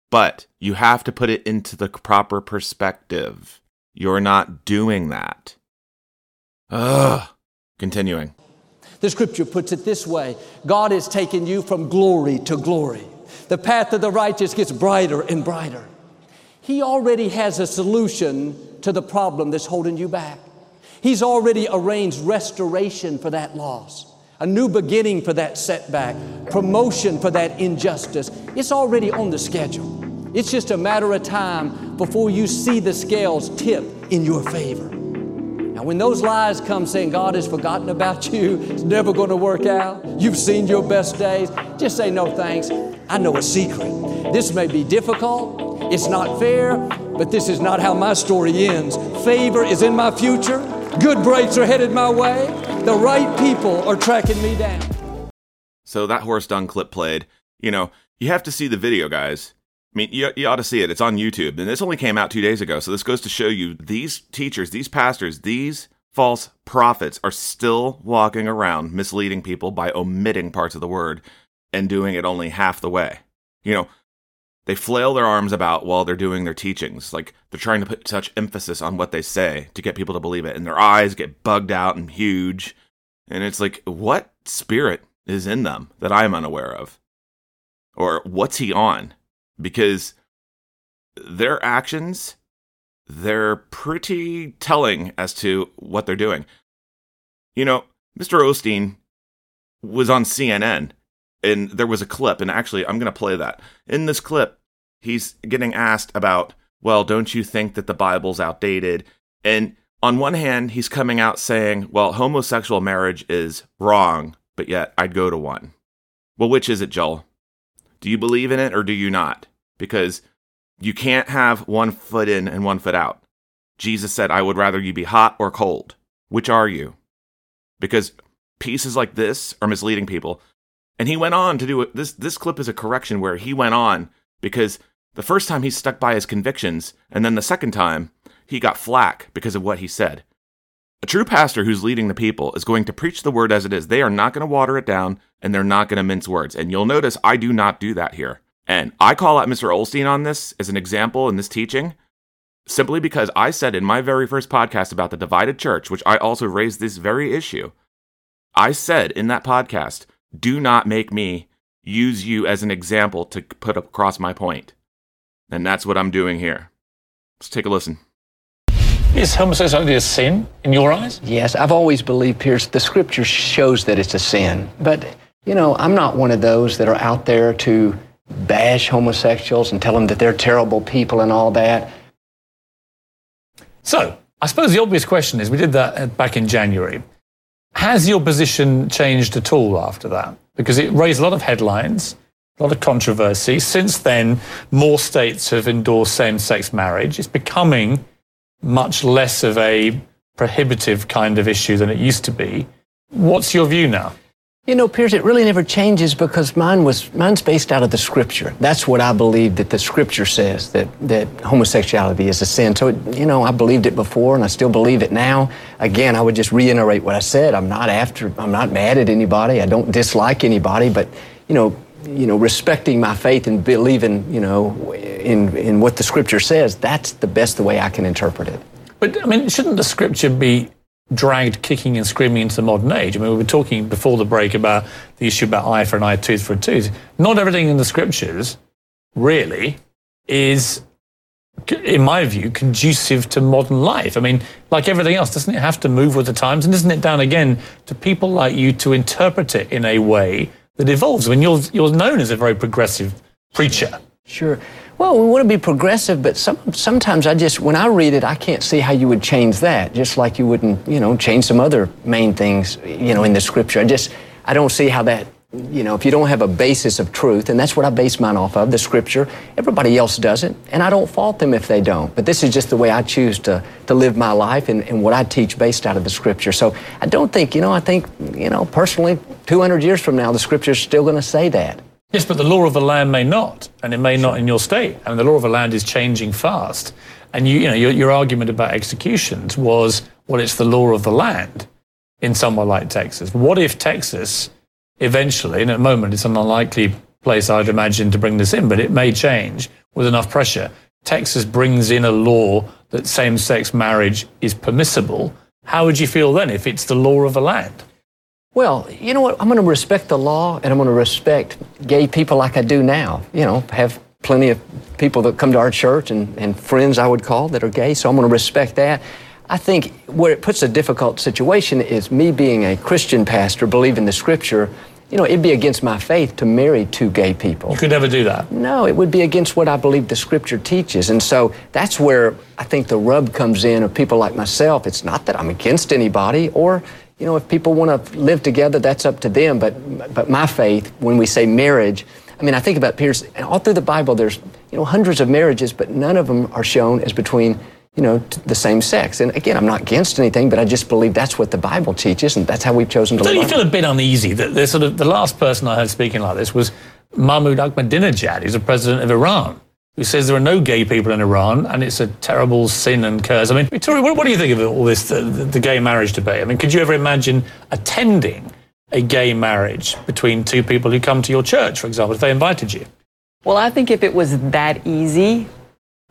But you have to put it into the proper perspective. You're not doing that. Ugh. Continuing. The scripture puts it this way God has taken you from glory to glory. The path of the righteous gets brighter and brighter. He already has a solution to the problem that's holding you back. He's already arranged restoration for that loss, a new beginning for that setback, promotion for that injustice. It's already on the schedule. It's just a matter of time before you see the scales tip in your favor. Now, when those lies come saying God has forgotten about you, it's never going to work out, you've seen your best days, just say no thanks. I know a secret. This may be difficult, it's not fair, but this is not how my story ends. Favor is in my future, good breaks are headed my way, the right people are tracking me down. So that horse dung clip played. You know, you have to see the video, guys. I mean, you, you ought to see it. It's on YouTube. And this only came out two days ago. So this goes to show you these teachers, these pastors, these false prophets are still walking around misleading people by omitting parts of the word and doing it only half the way. You know, they flail their arms about while they're doing their teachings. Like they're trying to put such emphasis on what they say to get people to believe it. And their eyes get bugged out and huge. And it's like, what spirit is in them that I'm unaware of? Or what's he on? because their actions they're pretty telling as to what they're doing. You know, Mr. Osteen was on CNN and there was a clip and actually I'm going to play that. In this clip, he's getting asked about, well, don't you think that the Bible's outdated? And on one hand, he's coming out saying, well, homosexual marriage is wrong, but yet I'd go to one. Well, which is it, Joel? Do you believe in it or do you not? Because you can't have one foot in and one foot out. Jesus said, I would rather you be hot or cold. Which are you? Because pieces like this are misleading people. And he went on to do it. This, this clip is a correction where he went on because the first time he stuck by his convictions, and then the second time he got flack because of what he said. A true pastor who's leading the people is going to preach the word as it is. They are not going to water it down and they're not going to mince words. And you'll notice I do not do that here. And I call out Mr. Osteen on this as an example in this teaching simply because I said in my very first podcast about the divided church, which I also raised this very issue, I said in that podcast, do not make me use you as an example to put across my point. And that's what I'm doing here. Let's take a listen. Is homosexuality a sin in your eyes? Yes, I've always believed, Piers, the scripture shows that it's a sin. But, you know, I'm not one of those that are out there to bash homosexuals and tell them that they're terrible people and all that. So, I suppose the obvious question is we did that uh, back in January. Has your position changed at all after that? Because it raised a lot of headlines, a lot of controversy. Since then, more states have endorsed same sex marriage. It's becoming much less of a prohibitive kind of issue than it used to be. What's your view now? You know, Piers, it really never changes because mine was mine's based out of the scripture. That's what I believe that the scripture says that that homosexuality is a sin. So, it, you know, I believed it before and I still believe it now. Again, I would just reiterate what I said. I'm not after I'm not mad at anybody. I don't dislike anybody, but you know, you know, respecting my faith and believing, you know, in in what the scripture says, that's the best the way I can interpret it. But I mean, shouldn't the scripture be dragged kicking and screaming into the modern age. I mean, we were talking before the break about the issue about eye for an eye, tooth for a tooth. Not everything in the scriptures really is, in my view, conducive to modern life. I mean, like everything else, doesn't it have to move with the times? And isn't it down again to people like you to interpret it in a way that evolves? I mean, you're, you're known as a very progressive preacher. Sure. Well, we want to be progressive, but some, sometimes I just, when I read it, I can't see how you would change that, just like you wouldn't, you know, change some other main things, you know, in the scripture. I just, I don't see how that, you know, if you don't have a basis of truth, and that's what I base mine off of, the scripture, everybody else doesn't, and I don't fault them if they don't. But this is just the way I choose to, to live my life and, and what I teach based out of the scripture. So I don't think, you know, I think, you know, personally, 200 years from now, the scripture's still going to say that. Yes, but the law of the land may not, and it may not in your state. I mean, the law of the land is changing fast. And you, you know, your, your argument about executions was, well, it's the law of the land in somewhere like Texas. What if Texas eventually, and at the moment it's an unlikely place I'd imagine to bring this in, but it may change with enough pressure. Texas brings in a law that same sex marriage is permissible. How would you feel then if it's the law of the land? Well, you know what? I'm going to respect the law and I'm going to respect gay people like I do now. You know, have plenty of people that come to our church and, and friends I would call that are gay, so I'm going to respect that. I think where it puts a difficult situation is me being a Christian pastor, believing the scripture, you know, it'd be against my faith to marry two gay people. You could never do that. No, it would be against what I believe the scripture teaches. And so that's where I think the rub comes in of people like myself. It's not that I'm against anybody or, you know, if people want to live together, that's up to them. But, but my faith, when we say marriage, I mean, I think about Piers, all through the Bible, there's, you know, hundreds of marriages, but none of them are shown as between you know, the same sex. And again, I'm not against anything, but I just believe that's what the Bible teaches, and that's how we've chosen to live. Don't you feel a bit uneasy that the sort of the last person I heard speaking like this was Mahmoud Ahmadinejad, who's the president of Iran, who says there are no gay people in Iran, and it's a terrible sin and curse. I mean, Victoria, what, what do you think of all this, the, the, the gay marriage debate? I mean, could you ever imagine attending a gay marriage between two people who come to your church, for example, if they invited you? Well, I think if it was that easy,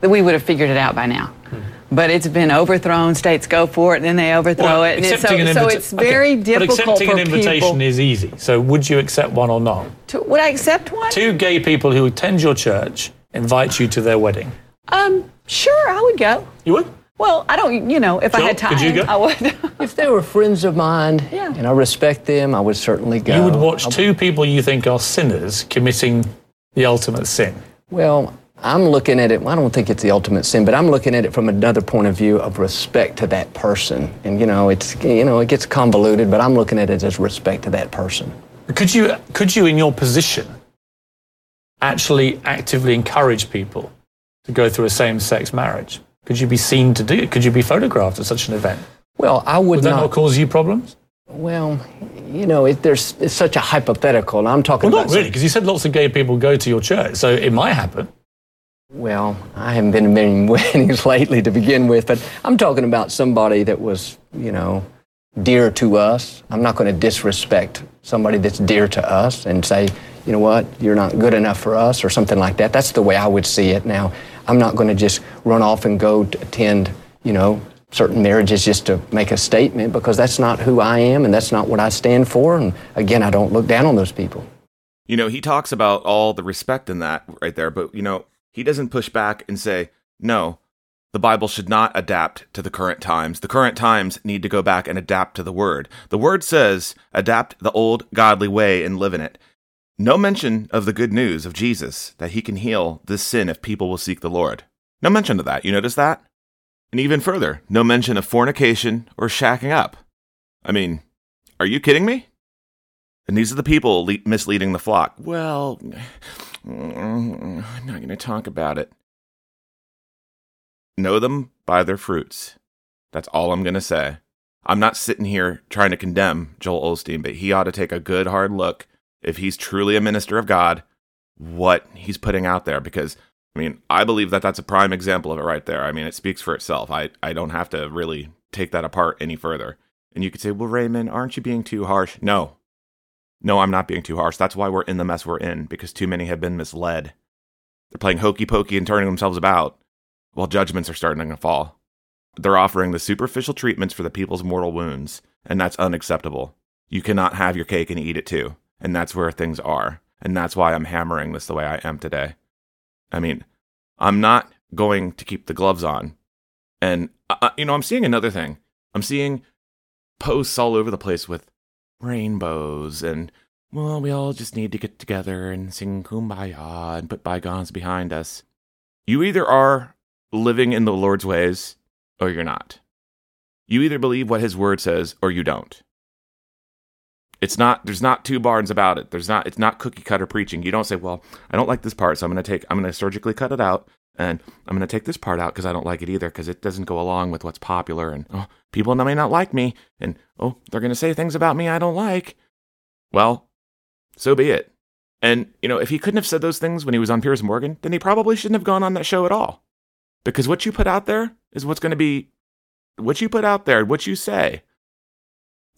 that we would have figured it out by now. Hmm. But it's been overthrown. States go for it, and then they overthrow Well, it. And so, an so it's very okay, difficult But accepting for an invitation people. is easy. So would you accept one or not? To, would I accept one? Two gay people who attend your church invite you to their wedding. Um, sure, I would go. You would? Well, I don't. You know, if I had time, could you go? I would. *laughs* *laughs* If they were friends of mine Yeah. and I respect them, I would certainly go. You would watch I- two people you think are sinners committing the ultimate sin. Well, I'm looking at it, well, I don't think it's the ultimate sin, but I'm looking at it from another point of view of respect to that person. And, you know, it's, you know, it gets convoluted, but I'm looking at it as respect to that person. Could you, could you, in your position, actually actively encourage people to go through a same-sex marriage? Could you be seen to do it? Could you be photographed at such an event? Well, I would not. Would that not. not cause you problems? Well, you know, it, there's it's such a hypothetical. I'm talking Well, about. not really, because you said lots of gay people go to your church, so it might happen. Well, I haven't been to many *laughs* weddings lately to begin with, but I'm talking about somebody that was, you know, dear to us. I'm not going to disrespect somebody that's dear to us and say, you know what, you're not good enough for us or something like that. That's the way I would see it. Now, I'm not going to just run off and go attend, you know, certain marriages just to make a statement because that's not who I am and that's not what I stand for. And again, I don't look down on those people. You know, he talks about all the respect in that right there, but you know, he doesn't push back and say, no, the Bible should not adapt to the current times. The current times need to go back and adapt to the Word. The Word says, adapt the old godly way and live in it. No mention of the good news of Jesus that he can heal this sin if people will seek the Lord. No mention of that. You notice that? And even further, no mention of fornication or shacking up. I mean, are you kidding me? And these are the people le- misleading the flock. Well, *sighs* I'm not going to talk about it. Know them by their fruits. That's all I'm going to say. I'm not sitting here trying to condemn Joel Osteen, but he ought to take a good hard look if he's truly a minister of God, what he's putting out there. Because, I mean, I believe that that's a prime example of it right there. I mean, it speaks for itself. I, I don't have to really take that apart any further. And you could say, well, Raymond, aren't you being too harsh? No, no, I'm not being too harsh. That's why we're in the mess we're in, because too many have been misled. They're playing hokey pokey and turning themselves about while judgments are starting to fall. They're offering the superficial treatments for the people's mortal wounds, and that's unacceptable. You cannot have your cake and eat it too, and that's where things are. And that's why I'm hammering this the way I am today. I mean, I'm not going to keep the gloves on. And, uh, you know, I'm seeing another thing. I'm seeing posts all over the place with rainbows and well we all just need to get together and sing kumbaya and put bygones behind us you either are living in the lord's ways or you're not. You either believe what his word says or you don't. It's not there's not two barns about it. There's not it's not cookie cutter preaching. You don't say well i don't like this part so i'm going to take i'm going to surgically cut it out and i'm going to take this part out because i don't like it either because it doesn't go along with what's popular and oh people may not like me and oh they're going to say things about me i don't like. Well so be it. And you know if he couldn't have said those things when he was on piers morgan then he probably shouldn't have gone on that show at all because what you put out there is what's going to be what you put out there what you say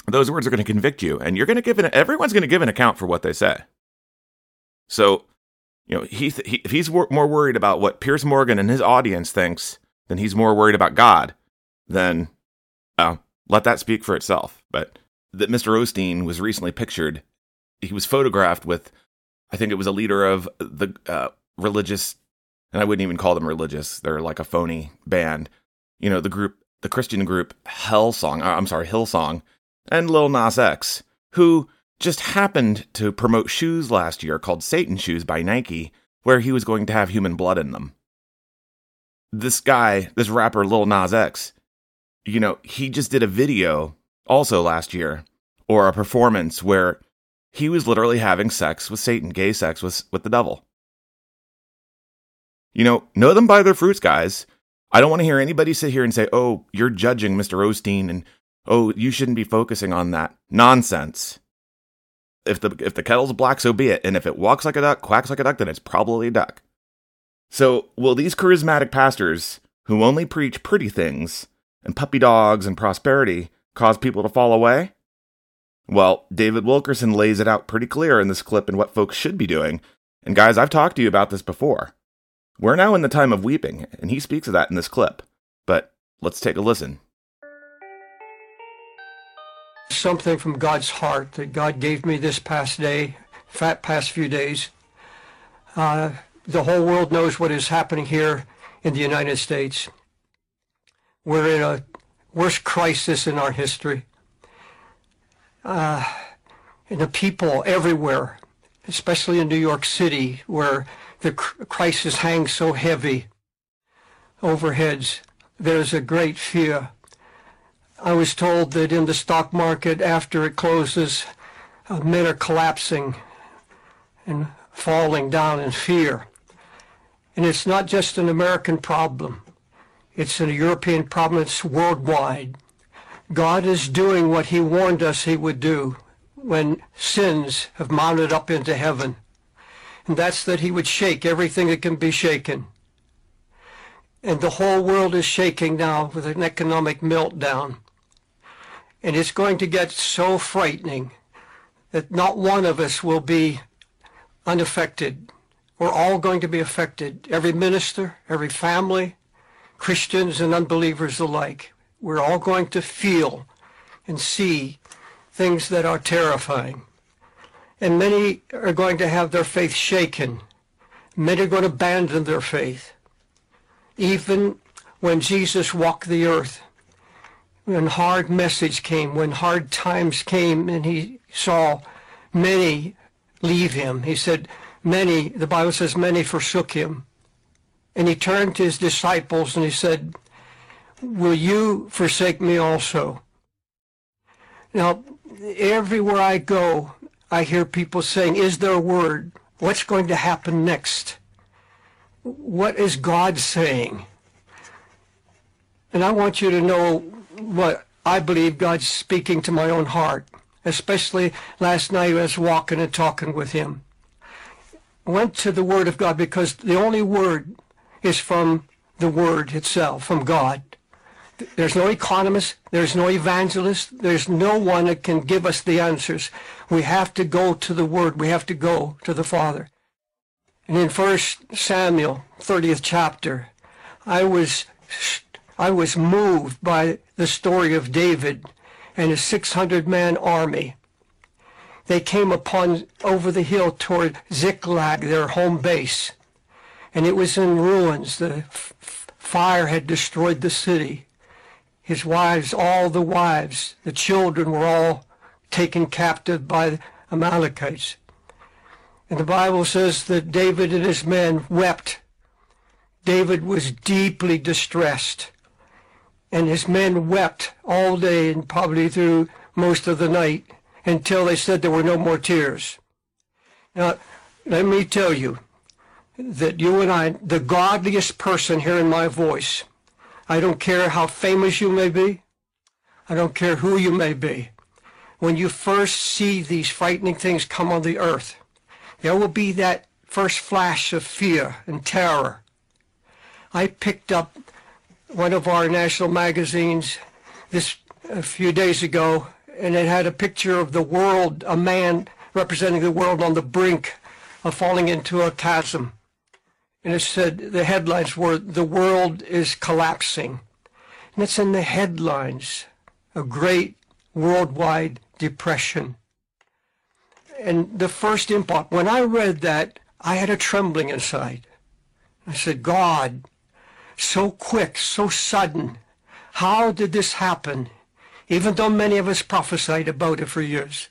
those words are going to convict you and you're going to give an everyone's going to give an account for what they say so you know he, he if he's wor- more worried about what Piers Morgan and his audience thinks then he's more worried about God then uh, let that speak for itself but that Mr. Osteen was recently pictured. He was photographed with, I think it was a leader of the uh, religious, and I wouldn't even call them religious. They're like a phony band. You know, the group, the Christian group Hellsong, uh, I'm sorry, Hillsong, and Lil Nas X, who just happened to promote shoes last year called Satan Shoes by Nike, where he was going to have human blood in them. This guy, this rapper Lil Nas X, you know, he just did a video also last year or a performance where he was literally having sex with Satan, gay sex with, with the devil. You know, know them by their fruits, guys. I don't want to hear anybody sit here and say, oh, you're judging Mr. Osteen and oh, you shouldn't be focusing on that. Nonsense. If the if the kettle's black, so be it. And if it walks like a duck, quacks like a duck, then it's probably a duck. So will these charismatic pastors who only preach pretty things and puppy dogs and prosperity cause people to fall away? Well, David Wilkerson lays it out pretty clear in this clip and what folks should be doing. And guys, I've talked to you about this before. We're now in the time of weeping, and he speaks of that in this clip. But let's take a listen. Something from God's heart that God gave me this past day, past few days. Uh, the whole world knows what is happening here in the United States. We're in a worst crisis in our history. Uh, and the people everywhere, especially in New York City, where the crisis hangs so heavy overheads, there's a great fear. I was told that in the stock market, after it closes, uh, men are collapsing and falling down in fear. And it's not just an American problem. It's a European problem. It's worldwide. God is doing what he warned us he would do when sins have mounted up into heaven. And that's that he would shake everything that can be shaken. And the whole world is shaking now with an economic meltdown. And it's going to get so frightening that not one of us will be unaffected. We're all going to be affected. Every minister, every family, Christians and unbelievers alike. We're all going to feel and see things that are terrifying. And many are going to have their faith shaken. Many are going to abandon their faith. Even when Jesus walked the earth, when hard message came, when hard times came, and he saw many leave him, he said, many, the Bible says, many forsook him. And he turned to his disciples and he said, Will you forsake me also? Now, everywhere I go, I hear people saying, Is there a word? What's going to happen next? What is God saying? And I want you to know what I believe God's speaking to my own heart, especially last night I was walking and talking with him. I went to the Word of God because the only Word is from the Word itself, from God. There's no economist, there's no evangelist, there's no one that can give us the answers. We have to go to the Word, we have to go to the Father. And in First Samuel, 30th chapter, I was I was moved by the story of David and his 600 man army. They came upon over the hill toward Ziklag, their home base and it was in ruins. The fire had destroyed the city. His wives, all the wives, the children were all taken captive by the Amalekites. And the Bible says that David and his men wept. David was deeply distressed. And his men wept all day and probably through most of the night until they said there were no more tears. Now, let me tell you, that you and I, the godliest person hearing my voice, I don't care how famous you may be, I don't care who you may be, when you first see these frightening things come on the earth, there will be that first flash of fear and terror. I picked up one of our national magazines this a few days ago, and it had a picture of the world, a man representing the world on the brink of falling into a chasm and it said the headlines were the world is collapsing and it's in the headlines a great worldwide depression. And the first impulse, when I read that, I had a trembling inside. I said, God, so quick, so sudden, how did this happen? Even though many of us prophesied about it for years.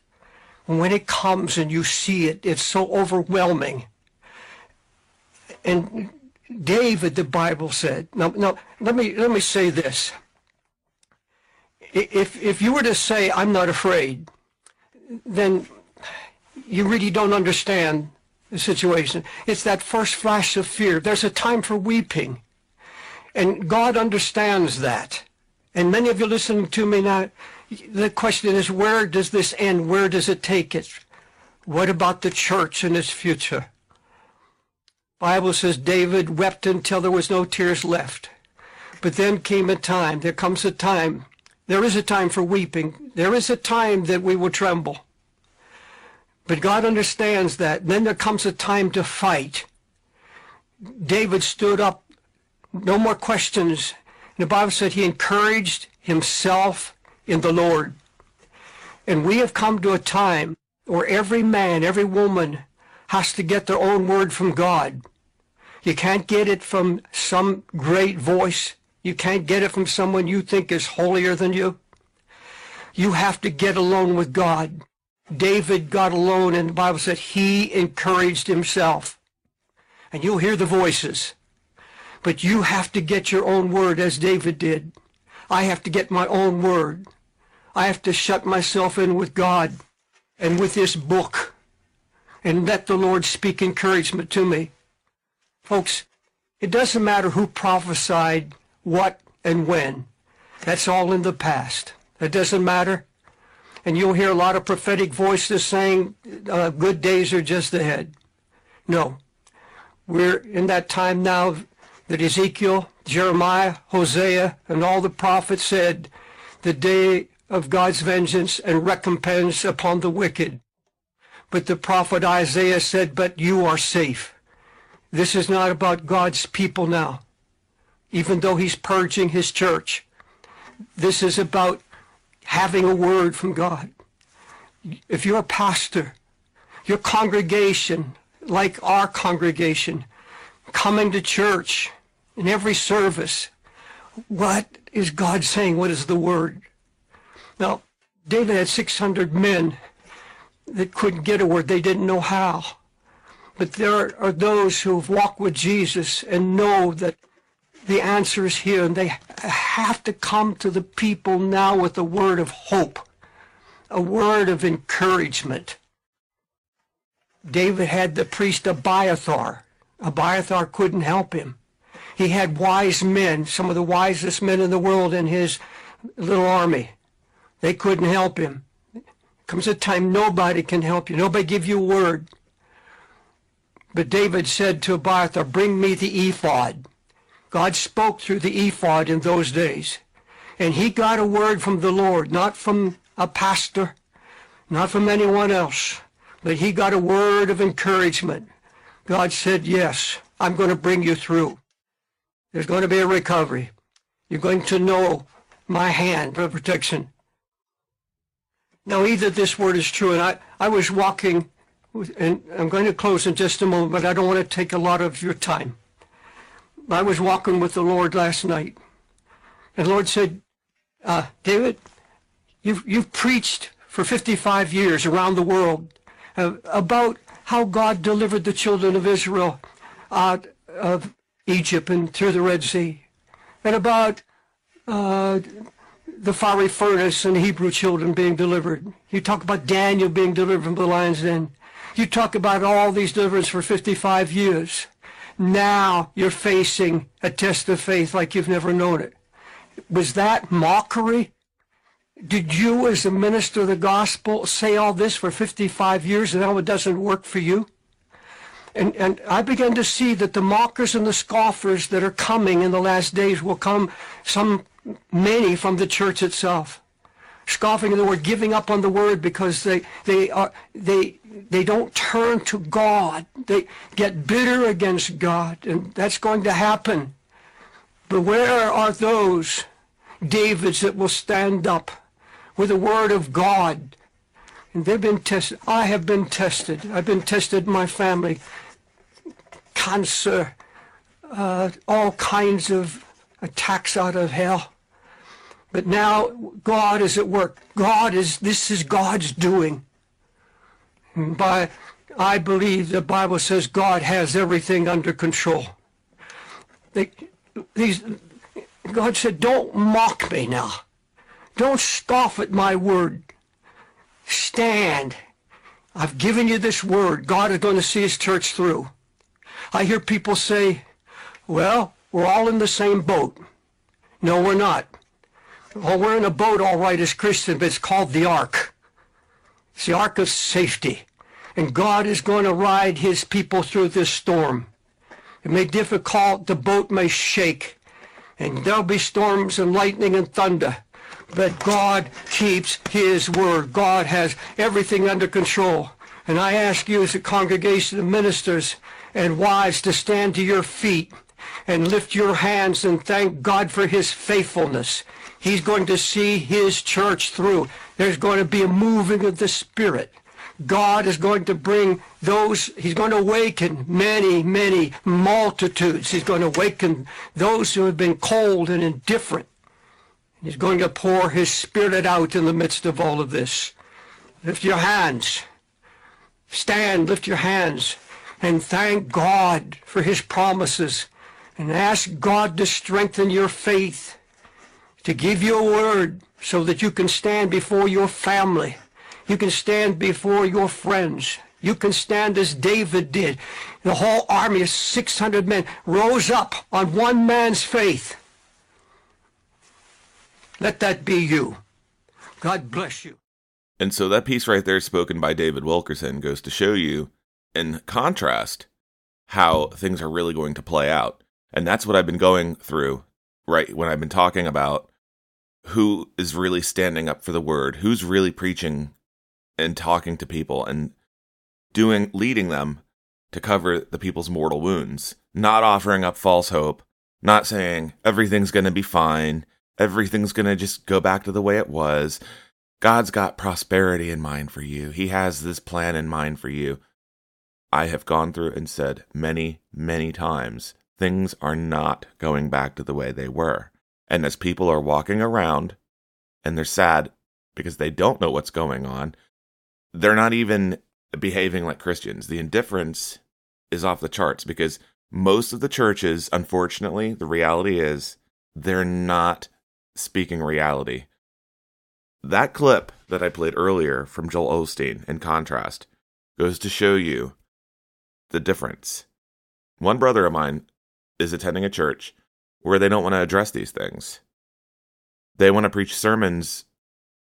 When it comes and you see it, it's so overwhelming. And David, the Bible said, now, now let me let me say this. If if you were to say, I'm not afraid, then you really don't understand the situation. It's that first flash of fear. There's a time for weeping. And God understands that. And many of you listening to me now, the question is, where does this end? Where does it take it? What about the church and its future? Bible says David wept until there was no tears left. But then came a time, there comes a time, there is a time for weeping. There is a time that we will tremble. But God understands that. Then there comes a time to fight. David stood up, no more questions. And the Bible said he encouraged himself in the Lord. And we have come to a time where every man, every woman has to get their own word from God. You can't get it from some great voice. You can't get it from someone you think is holier than you. You have to get alone with God. David got alone and the Bible said he encouraged himself. And you'll hear the voices. But you have to get your own word as David did. I have to get my own word. I have to shut myself in with God and with this book and let the Lord speak encouragement to me. Folks, it doesn't matter who prophesied what and when. That's all in the past. It doesn't matter. And you'll hear a lot of prophetic voices saying uh, good days are just ahead. No. We're in that time now that Ezekiel, Jeremiah, Hosea, and all the prophets said the day of God's vengeance and recompense upon the wicked. But the prophet Isaiah said, but you are safe. This is not about God's people now, even though he's purging his church. This is about having a word from God. If you're a pastor, your congregation, like our congregation, coming to church in every service, what is God saying? What is the word? Now, David had 600 men that couldn't get a word. They didn't know how. But there are those who have walked with Jesus and know that the answer is here, and they have to come to the people now with a word of hope, a word of encouragement. David had the priest Abiathar. Abiathar couldn't help him. He had wise men, some of the wisest men in the world in his little army. They couldn't help him. Comes a time nobody can help you. Nobody give you a word. But David said to Abiathar, bring me the ephod. God spoke through the ephod in those days. And he got a word from the Lord, not from a pastor, not from anyone else, but he got a word of encouragement. God said, yes, I'm going to bring you through. There's going to be a recovery. You're going to know my hand for protection. Now, either this word is true, and I, I was walking and I'm going to close in just a moment, but I don't want to take a lot of your time. I was walking with the Lord last night, and the Lord said, uh, David, you've, you've preached for 55 years around the world uh, about how God delivered the children of Israel out of Egypt and through the Red Sea, and about uh, the fiery furnace and Hebrew children being delivered. You talk about Daniel being delivered from the lion's den. You talk about all these deliverance for 55 years. Now you're facing a test of faith like you've never known it. Was that mockery? Did you, as a minister of the gospel, say all this for 55 years and now it doesn't work for you? And, and I began to see that the mockers and the scoffers that are coming in the last days will come, some, many from the church itself. Scoffing in the word, giving up on the word because they, they are, they, they don't turn to God. They get bitter against God, and that's going to happen. But where are those Davids that will stand up with the word of God And they've been tested. I have been tested. I've been tested in my family. Cancer, uh, all kinds of attacks out of hell. But now God is at work. God is, this is God's doing. By, I believe the Bible says God has everything under control. They, these, God said, don't mock me now. Don't scoff at my word. Stand. I've given you this word. God is going to see his church through. I hear people say, well, we're all in the same boat. No, we're not. Well, we're in a boat, all right, as Christians, but it's called the ark. It's the ark of safety. And God is going to ride his people through this storm. It may be difficult, the boat may shake, and there'll be storms and lightning and thunder. But God keeps his word. God has everything under control. And I ask you as a congregation of ministers and wives to stand to your feet and lift your hands and thank God for his faithfulness. He's going to see his church through. There's going to be a moving of the Spirit. God is going to bring those, he's going to awaken many, many multitudes. He's going to awaken those who have been cold and indifferent. He's going to pour his Spirit out in the midst of all of this. Lift your hands. Stand, lift your hands, and thank God for his promises. And ask God to strengthen your faith, to give you a word so that you can stand before your family. You can stand before your friends. You can stand as David did. The whole army of 600 men rose up on one man's faith. Let that be you. God bless you. And so that piece right there, spoken by David Wilkerson, goes to show you, in contrast, how things are really going to play out. And that's what I've been going through, right? When I've been talking about who is really standing up for the word, who's really preaching and talking to people and doing, leading them to cover the people's mortal wounds, not offering up false hope, not saying everything's going to be fine, everything's going to just go back to the way it was. God's got prosperity in mind for you. He has this plan in mind for you. I have gone through and said many, many times things are not going back to the way they were. And as people are walking around and they're sad because they don't know what's going on, they're not even behaving like Christians. The indifference is off the charts because most of the churches, unfortunately, the reality is they're not speaking reality. That clip that I played earlier from Joel Osteen, in contrast, goes to show you the difference. One brother of mine is attending a church where they don't want to address these things. They want to preach sermons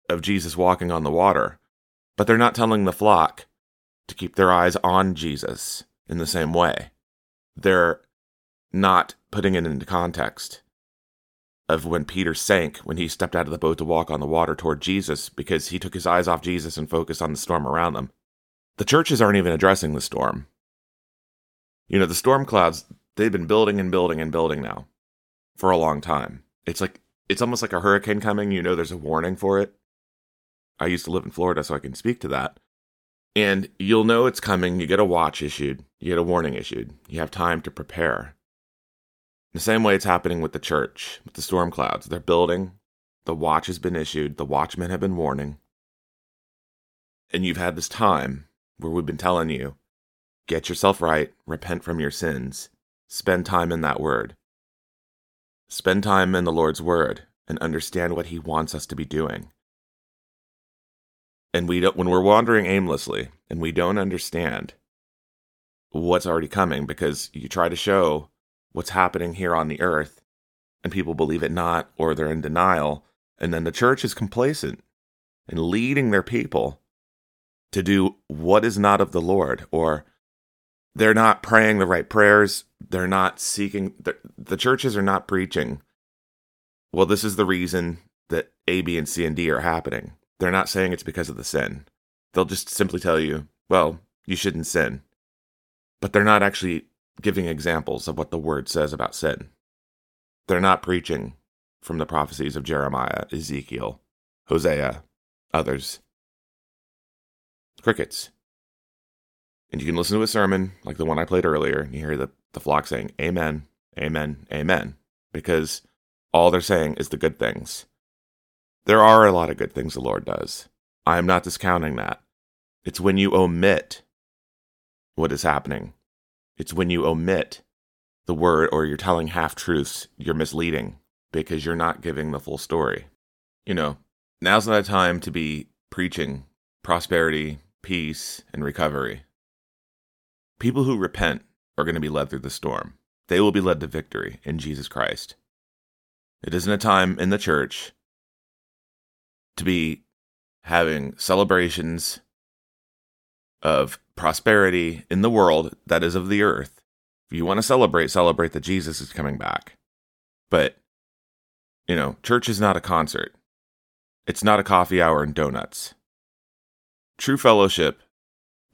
of Jesus walking on the water, but they're not telling the flock to keep their eyes on Jesus in the same way. They're not putting it into context of when Peter sank when he stepped out of the boat to walk on the water toward Jesus because he took his eyes off Jesus and focused on the storm around them. The churches aren't even addressing the storm. You know, the storm clouds, they've been building and building and building now for a long time. It's like, it's almost like a hurricane coming. You know, there's a warning for it. I used to live in Florida, so I can speak to that. And you'll know it's coming. You get a watch issued, you get a warning issued. You have time to prepare. The same way it's happening with the church, with the storm clouds. They're building, the watch has been issued, the watchmen have been warning. And you've had this time where we've been telling you get yourself right, repent from your sins, spend time in that word. Spend time in the Lord's word and understand what he wants us to be doing. And we don't, when we're wandering aimlessly and we don't understand what's already coming because you try to show what's happening here on the earth and people believe it not or they're in denial and then the church is complacent in leading their people to do what is not of the lord or they're not praying the right prayers they're not seeking the churches are not preaching well this is the reason that a b and c and d are happening they're not saying it's because of the sin they'll just simply tell you well you shouldn't sin but they're not actually giving examples of what the word says about sin. They're not preaching from the prophecies of Jeremiah, Ezekiel, Hosea, others. Crickets. And you can listen to a sermon like the one I played earlier, and you hear the, the flock saying, Amen, Amen, Amen, because all they're saying is the good things. There are a lot of good things the Lord does. I am not discounting that. It's when you omit what is happening. It's when you omit the word or you're telling half truths, you're misleading because you're not giving the full story. You know, now's not a time to be preaching prosperity, peace, and recovery. People who repent are going to be led through the storm. They will be led to victory in Jesus Christ. It isn't a time in the church to be having celebrations of prosperity in the world that is of the earth. If you want to celebrate, celebrate that Jesus is coming back. But, you know, church is not a concert, it's not a coffee hour and donuts. True fellowship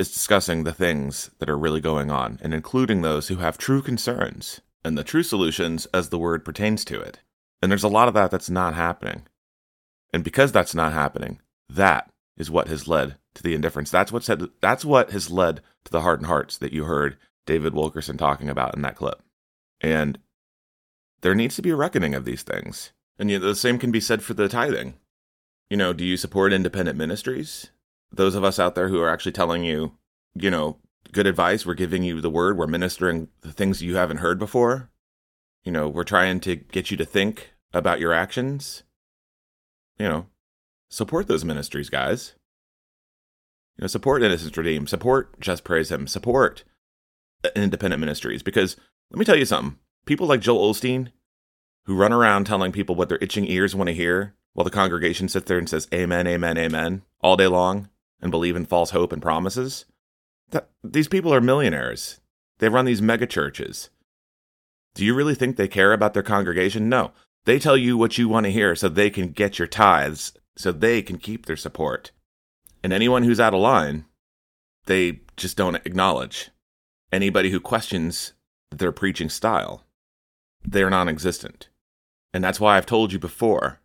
is discussing the things that are really going on and including those who have true concerns and the true solutions as the word pertains to it. And there's a lot of that that's not happening. And because that's not happening, that is what has led to the indifference. That's what said that's what has led to the hardened hearts that you heard David Wilkerson talking about in that clip. And there needs to be a reckoning of these things. And you know, the same can be said for the tithing. You know, do you support independent ministries? Those of us out there who are actually telling you, you know, good advice, we're giving you the word, we're ministering the things you haven't heard before. You know, we're trying to get you to think about your actions. You know, support those ministries, guys. You know, support Innocence Redeemed, support Just Praise Him, support uh, independent ministries. Because let me tell you something people like Joel Osteen, who run around telling people what their itching ears want to hear, while the congregation sits there and says, Amen, Amen, Amen, all day long, and believe in false hope and promises. That, these people are millionaires. They run these mega churches. Do you really think they care about their congregation? No. They tell you what you want to hear so they can get your tithes, so they can keep their support. And anyone who's out of line, they just don't acknowledge. Anybody who questions their preaching style, they're non existent. And that's why I've told you before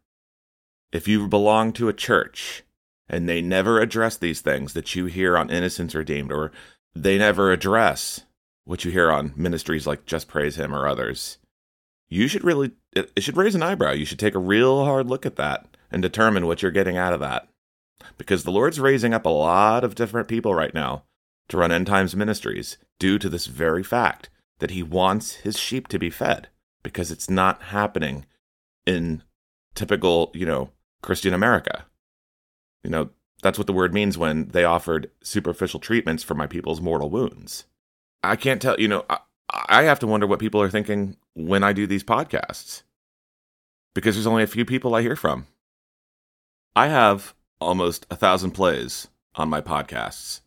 if you belong to a church and they never address these things that you hear on Innocence Redeemed, or they never address what you hear on ministries like Just Praise Him or others, you should really, it, should raise an eyebrow. You should take a real hard look at that and determine what you're getting out of that. Because the Lord's raising up a lot of different people right now to run end times ministries due to this very fact that He wants His sheep to be fed because it's not happening in typical, you know, Christian America. You know, that's what the word means when they offered superficial treatments for my people's mortal wounds. I can't tell, you know, I, I have to wonder what people are thinking when I do these podcasts because there's only a few people I hear from. I have almost a thousand plays on my podcasts.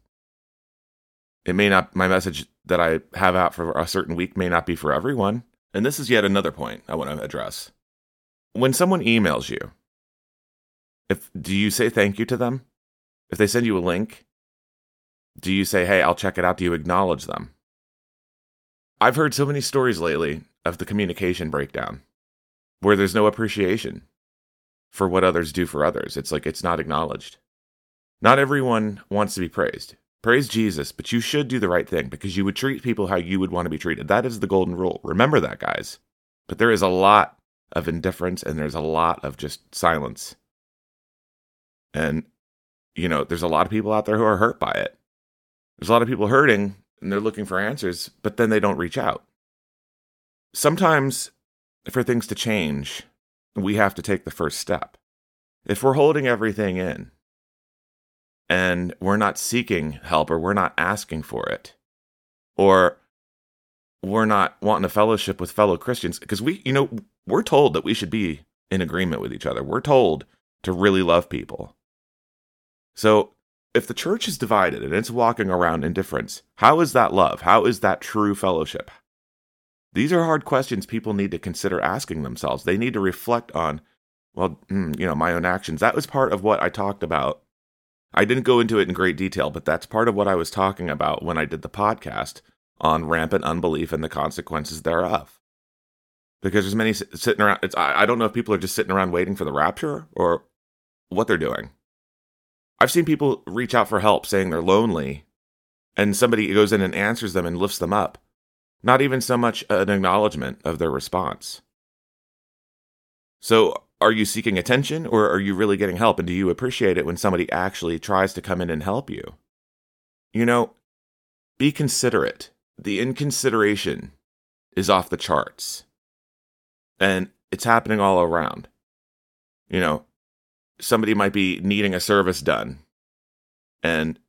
It may not, my message that I have out for a certain week may not be for everyone. And this is yet another point I want to address. When someone emails you if do you say thank you to them? If they send you a link, do you say, "Hey, I'll check it out"? Do you acknowledge them? I've heard so many stories lately of the communication breakdown where there's no appreciation for what others do for others. It's like it's not acknowledged. Not everyone wants to be praised. Praise Jesus, but you should do the right thing because you would treat people how you would want to be treated. That is the golden rule. Remember that, guys. But there is a lot of indifference and there's a lot of just silence and, you know, there's a lot of people out there who are hurt by it. There's a lot of people hurting and they're looking for answers, but then they don't reach out. Sometimes, for things to change, we have to take the first step. If we're holding everything in and we're not seeking help or we're not asking for it, or we're not wanting a fellowship with fellow Christians, because we, you know, we're told that we should be in agreement with each other. We're told to really love people. So, if the church is divided and it's walking around indifference, how is that love? How is that true fellowship? These are hard questions people need to consider asking themselves. They need to reflect on, well, hmm, you know, my own actions. That was part of what I talked about. I didn't go into it in great detail, but that's part of what I was talking about when I did the podcast on rampant unbelief and the consequences thereof. Because there's many sitting around. It's I, I don't know if people are just sitting around waiting for the rapture or what they're doing. I've seen people reach out for help saying they're lonely, and somebody goes in and answers them and lifts them up. Not even so much an acknowledgement of their response. So, are you seeking attention or are you really getting help? And do you appreciate it when somebody actually tries to come in and help you? You know, be considerate. The inconsideration is off the charts. And it's happening all around. You know, somebody might be needing a service done and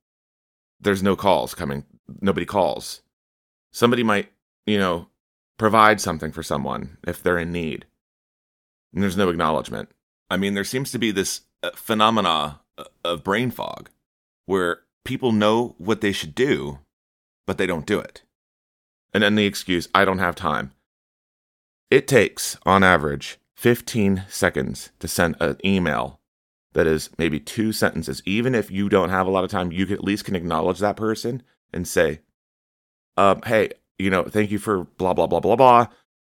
there's no calls coming. Nobody calls. Somebody might, you know, provide something for someone if they're in need. And there's no acknowledgement. I mean, there seems to be this uh, phenomena uh, of brain fog where people know what they should do, but they don't do it. And then the excuse, I don't have time. It takes, on average, 15 seconds to send an email that is maybe two sentences. Even if you don't have a lot of time, you at least can acknowledge that person and say, um, hey, you know, thank you for blah, blah, blah, blah, blah.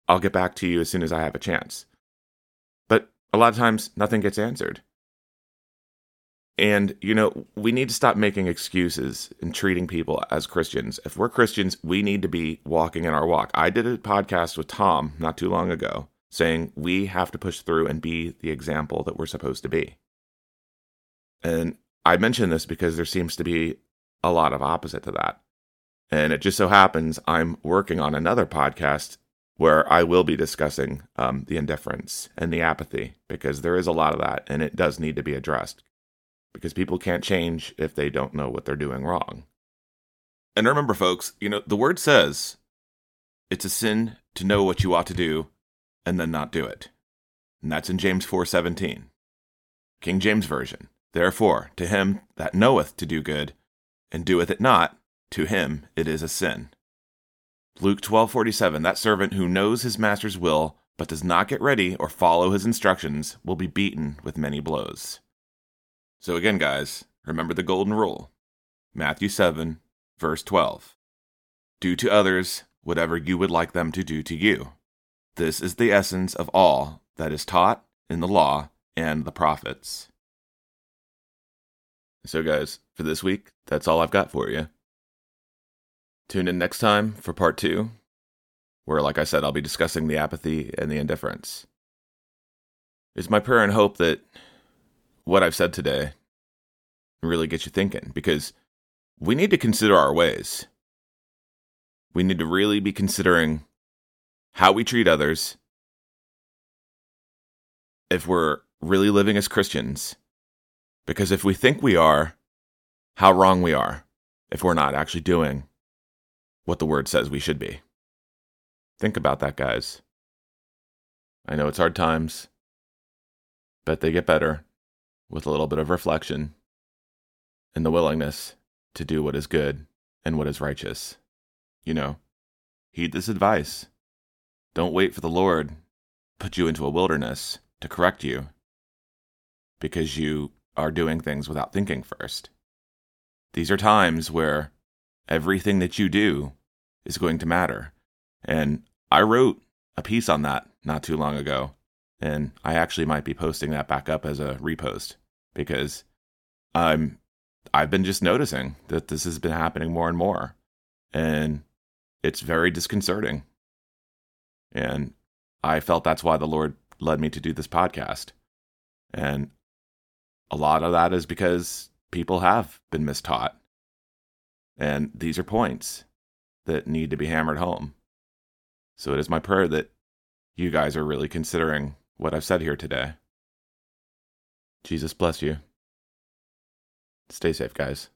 I'll get back to you as soon as I have a chance. But a lot of times, nothing gets answered. And, you know, we need to stop making excuses and treating people as Christians. If we're Christians, we need to be walking in our walk. I did a podcast with Tom not too long ago saying we have to push through and be the example that we're supposed to be. And I mention this because there seems to be a lot of opposite to that. And it just so happens I'm working on another podcast where I will be discussing um, the indifference and the apathy because there is a lot of that and it does need to be addressed because people can't change if they don't know what they're doing wrong. And remember, folks, you know, the word says it's a sin to know what you ought to do and then not do it. And that's in James 4:17. King James version. Therefore, to him that knoweth to do good and doeth it not, to him it is a sin. Luke 12:47 That servant who knows his master's will but does not get ready or follow his instructions will be beaten with many blows. So again, guys, remember the golden rule. Matthew 7, verse 12. Do to others whatever you would like them to do to you. This is the essence of all that is taught in the law and the prophets. So, guys, for this week, that's all I've got for you. Tune in next time for part two, where, like I said, I'll be discussing the apathy and the indifference. It's my prayer and hope that what I've said today really gets you thinking because we need to consider our ways. We need to really be considering how we treat others if we're really living as Christians. Because if we think we are, how wrong we are if we're not actually doing what the word says we should be. Think about that, guys. I know it's hard times, but they get better with a little bit of reflection and the willingness to do what is good and what is righteous. You know, heed this advice. Don't wait for the Lord put you into a wilderness to correct you because you are doing things without thinking first. These are times where everything that you do is going to matter. And I wrote a piece on that not too long ago. And I actually might be posting that back up as a repost because I'm I've been just noticing that this has been happening more and more. And it's very disconcerting. And I felt that's why the Lord led me to do this podcast. And a lot of that is because people have been mistaught. And these are points that need to be hammered home. So it is my prayer that you guys are really considering what I've said here today. Jesus bless you. Stay safe, guys.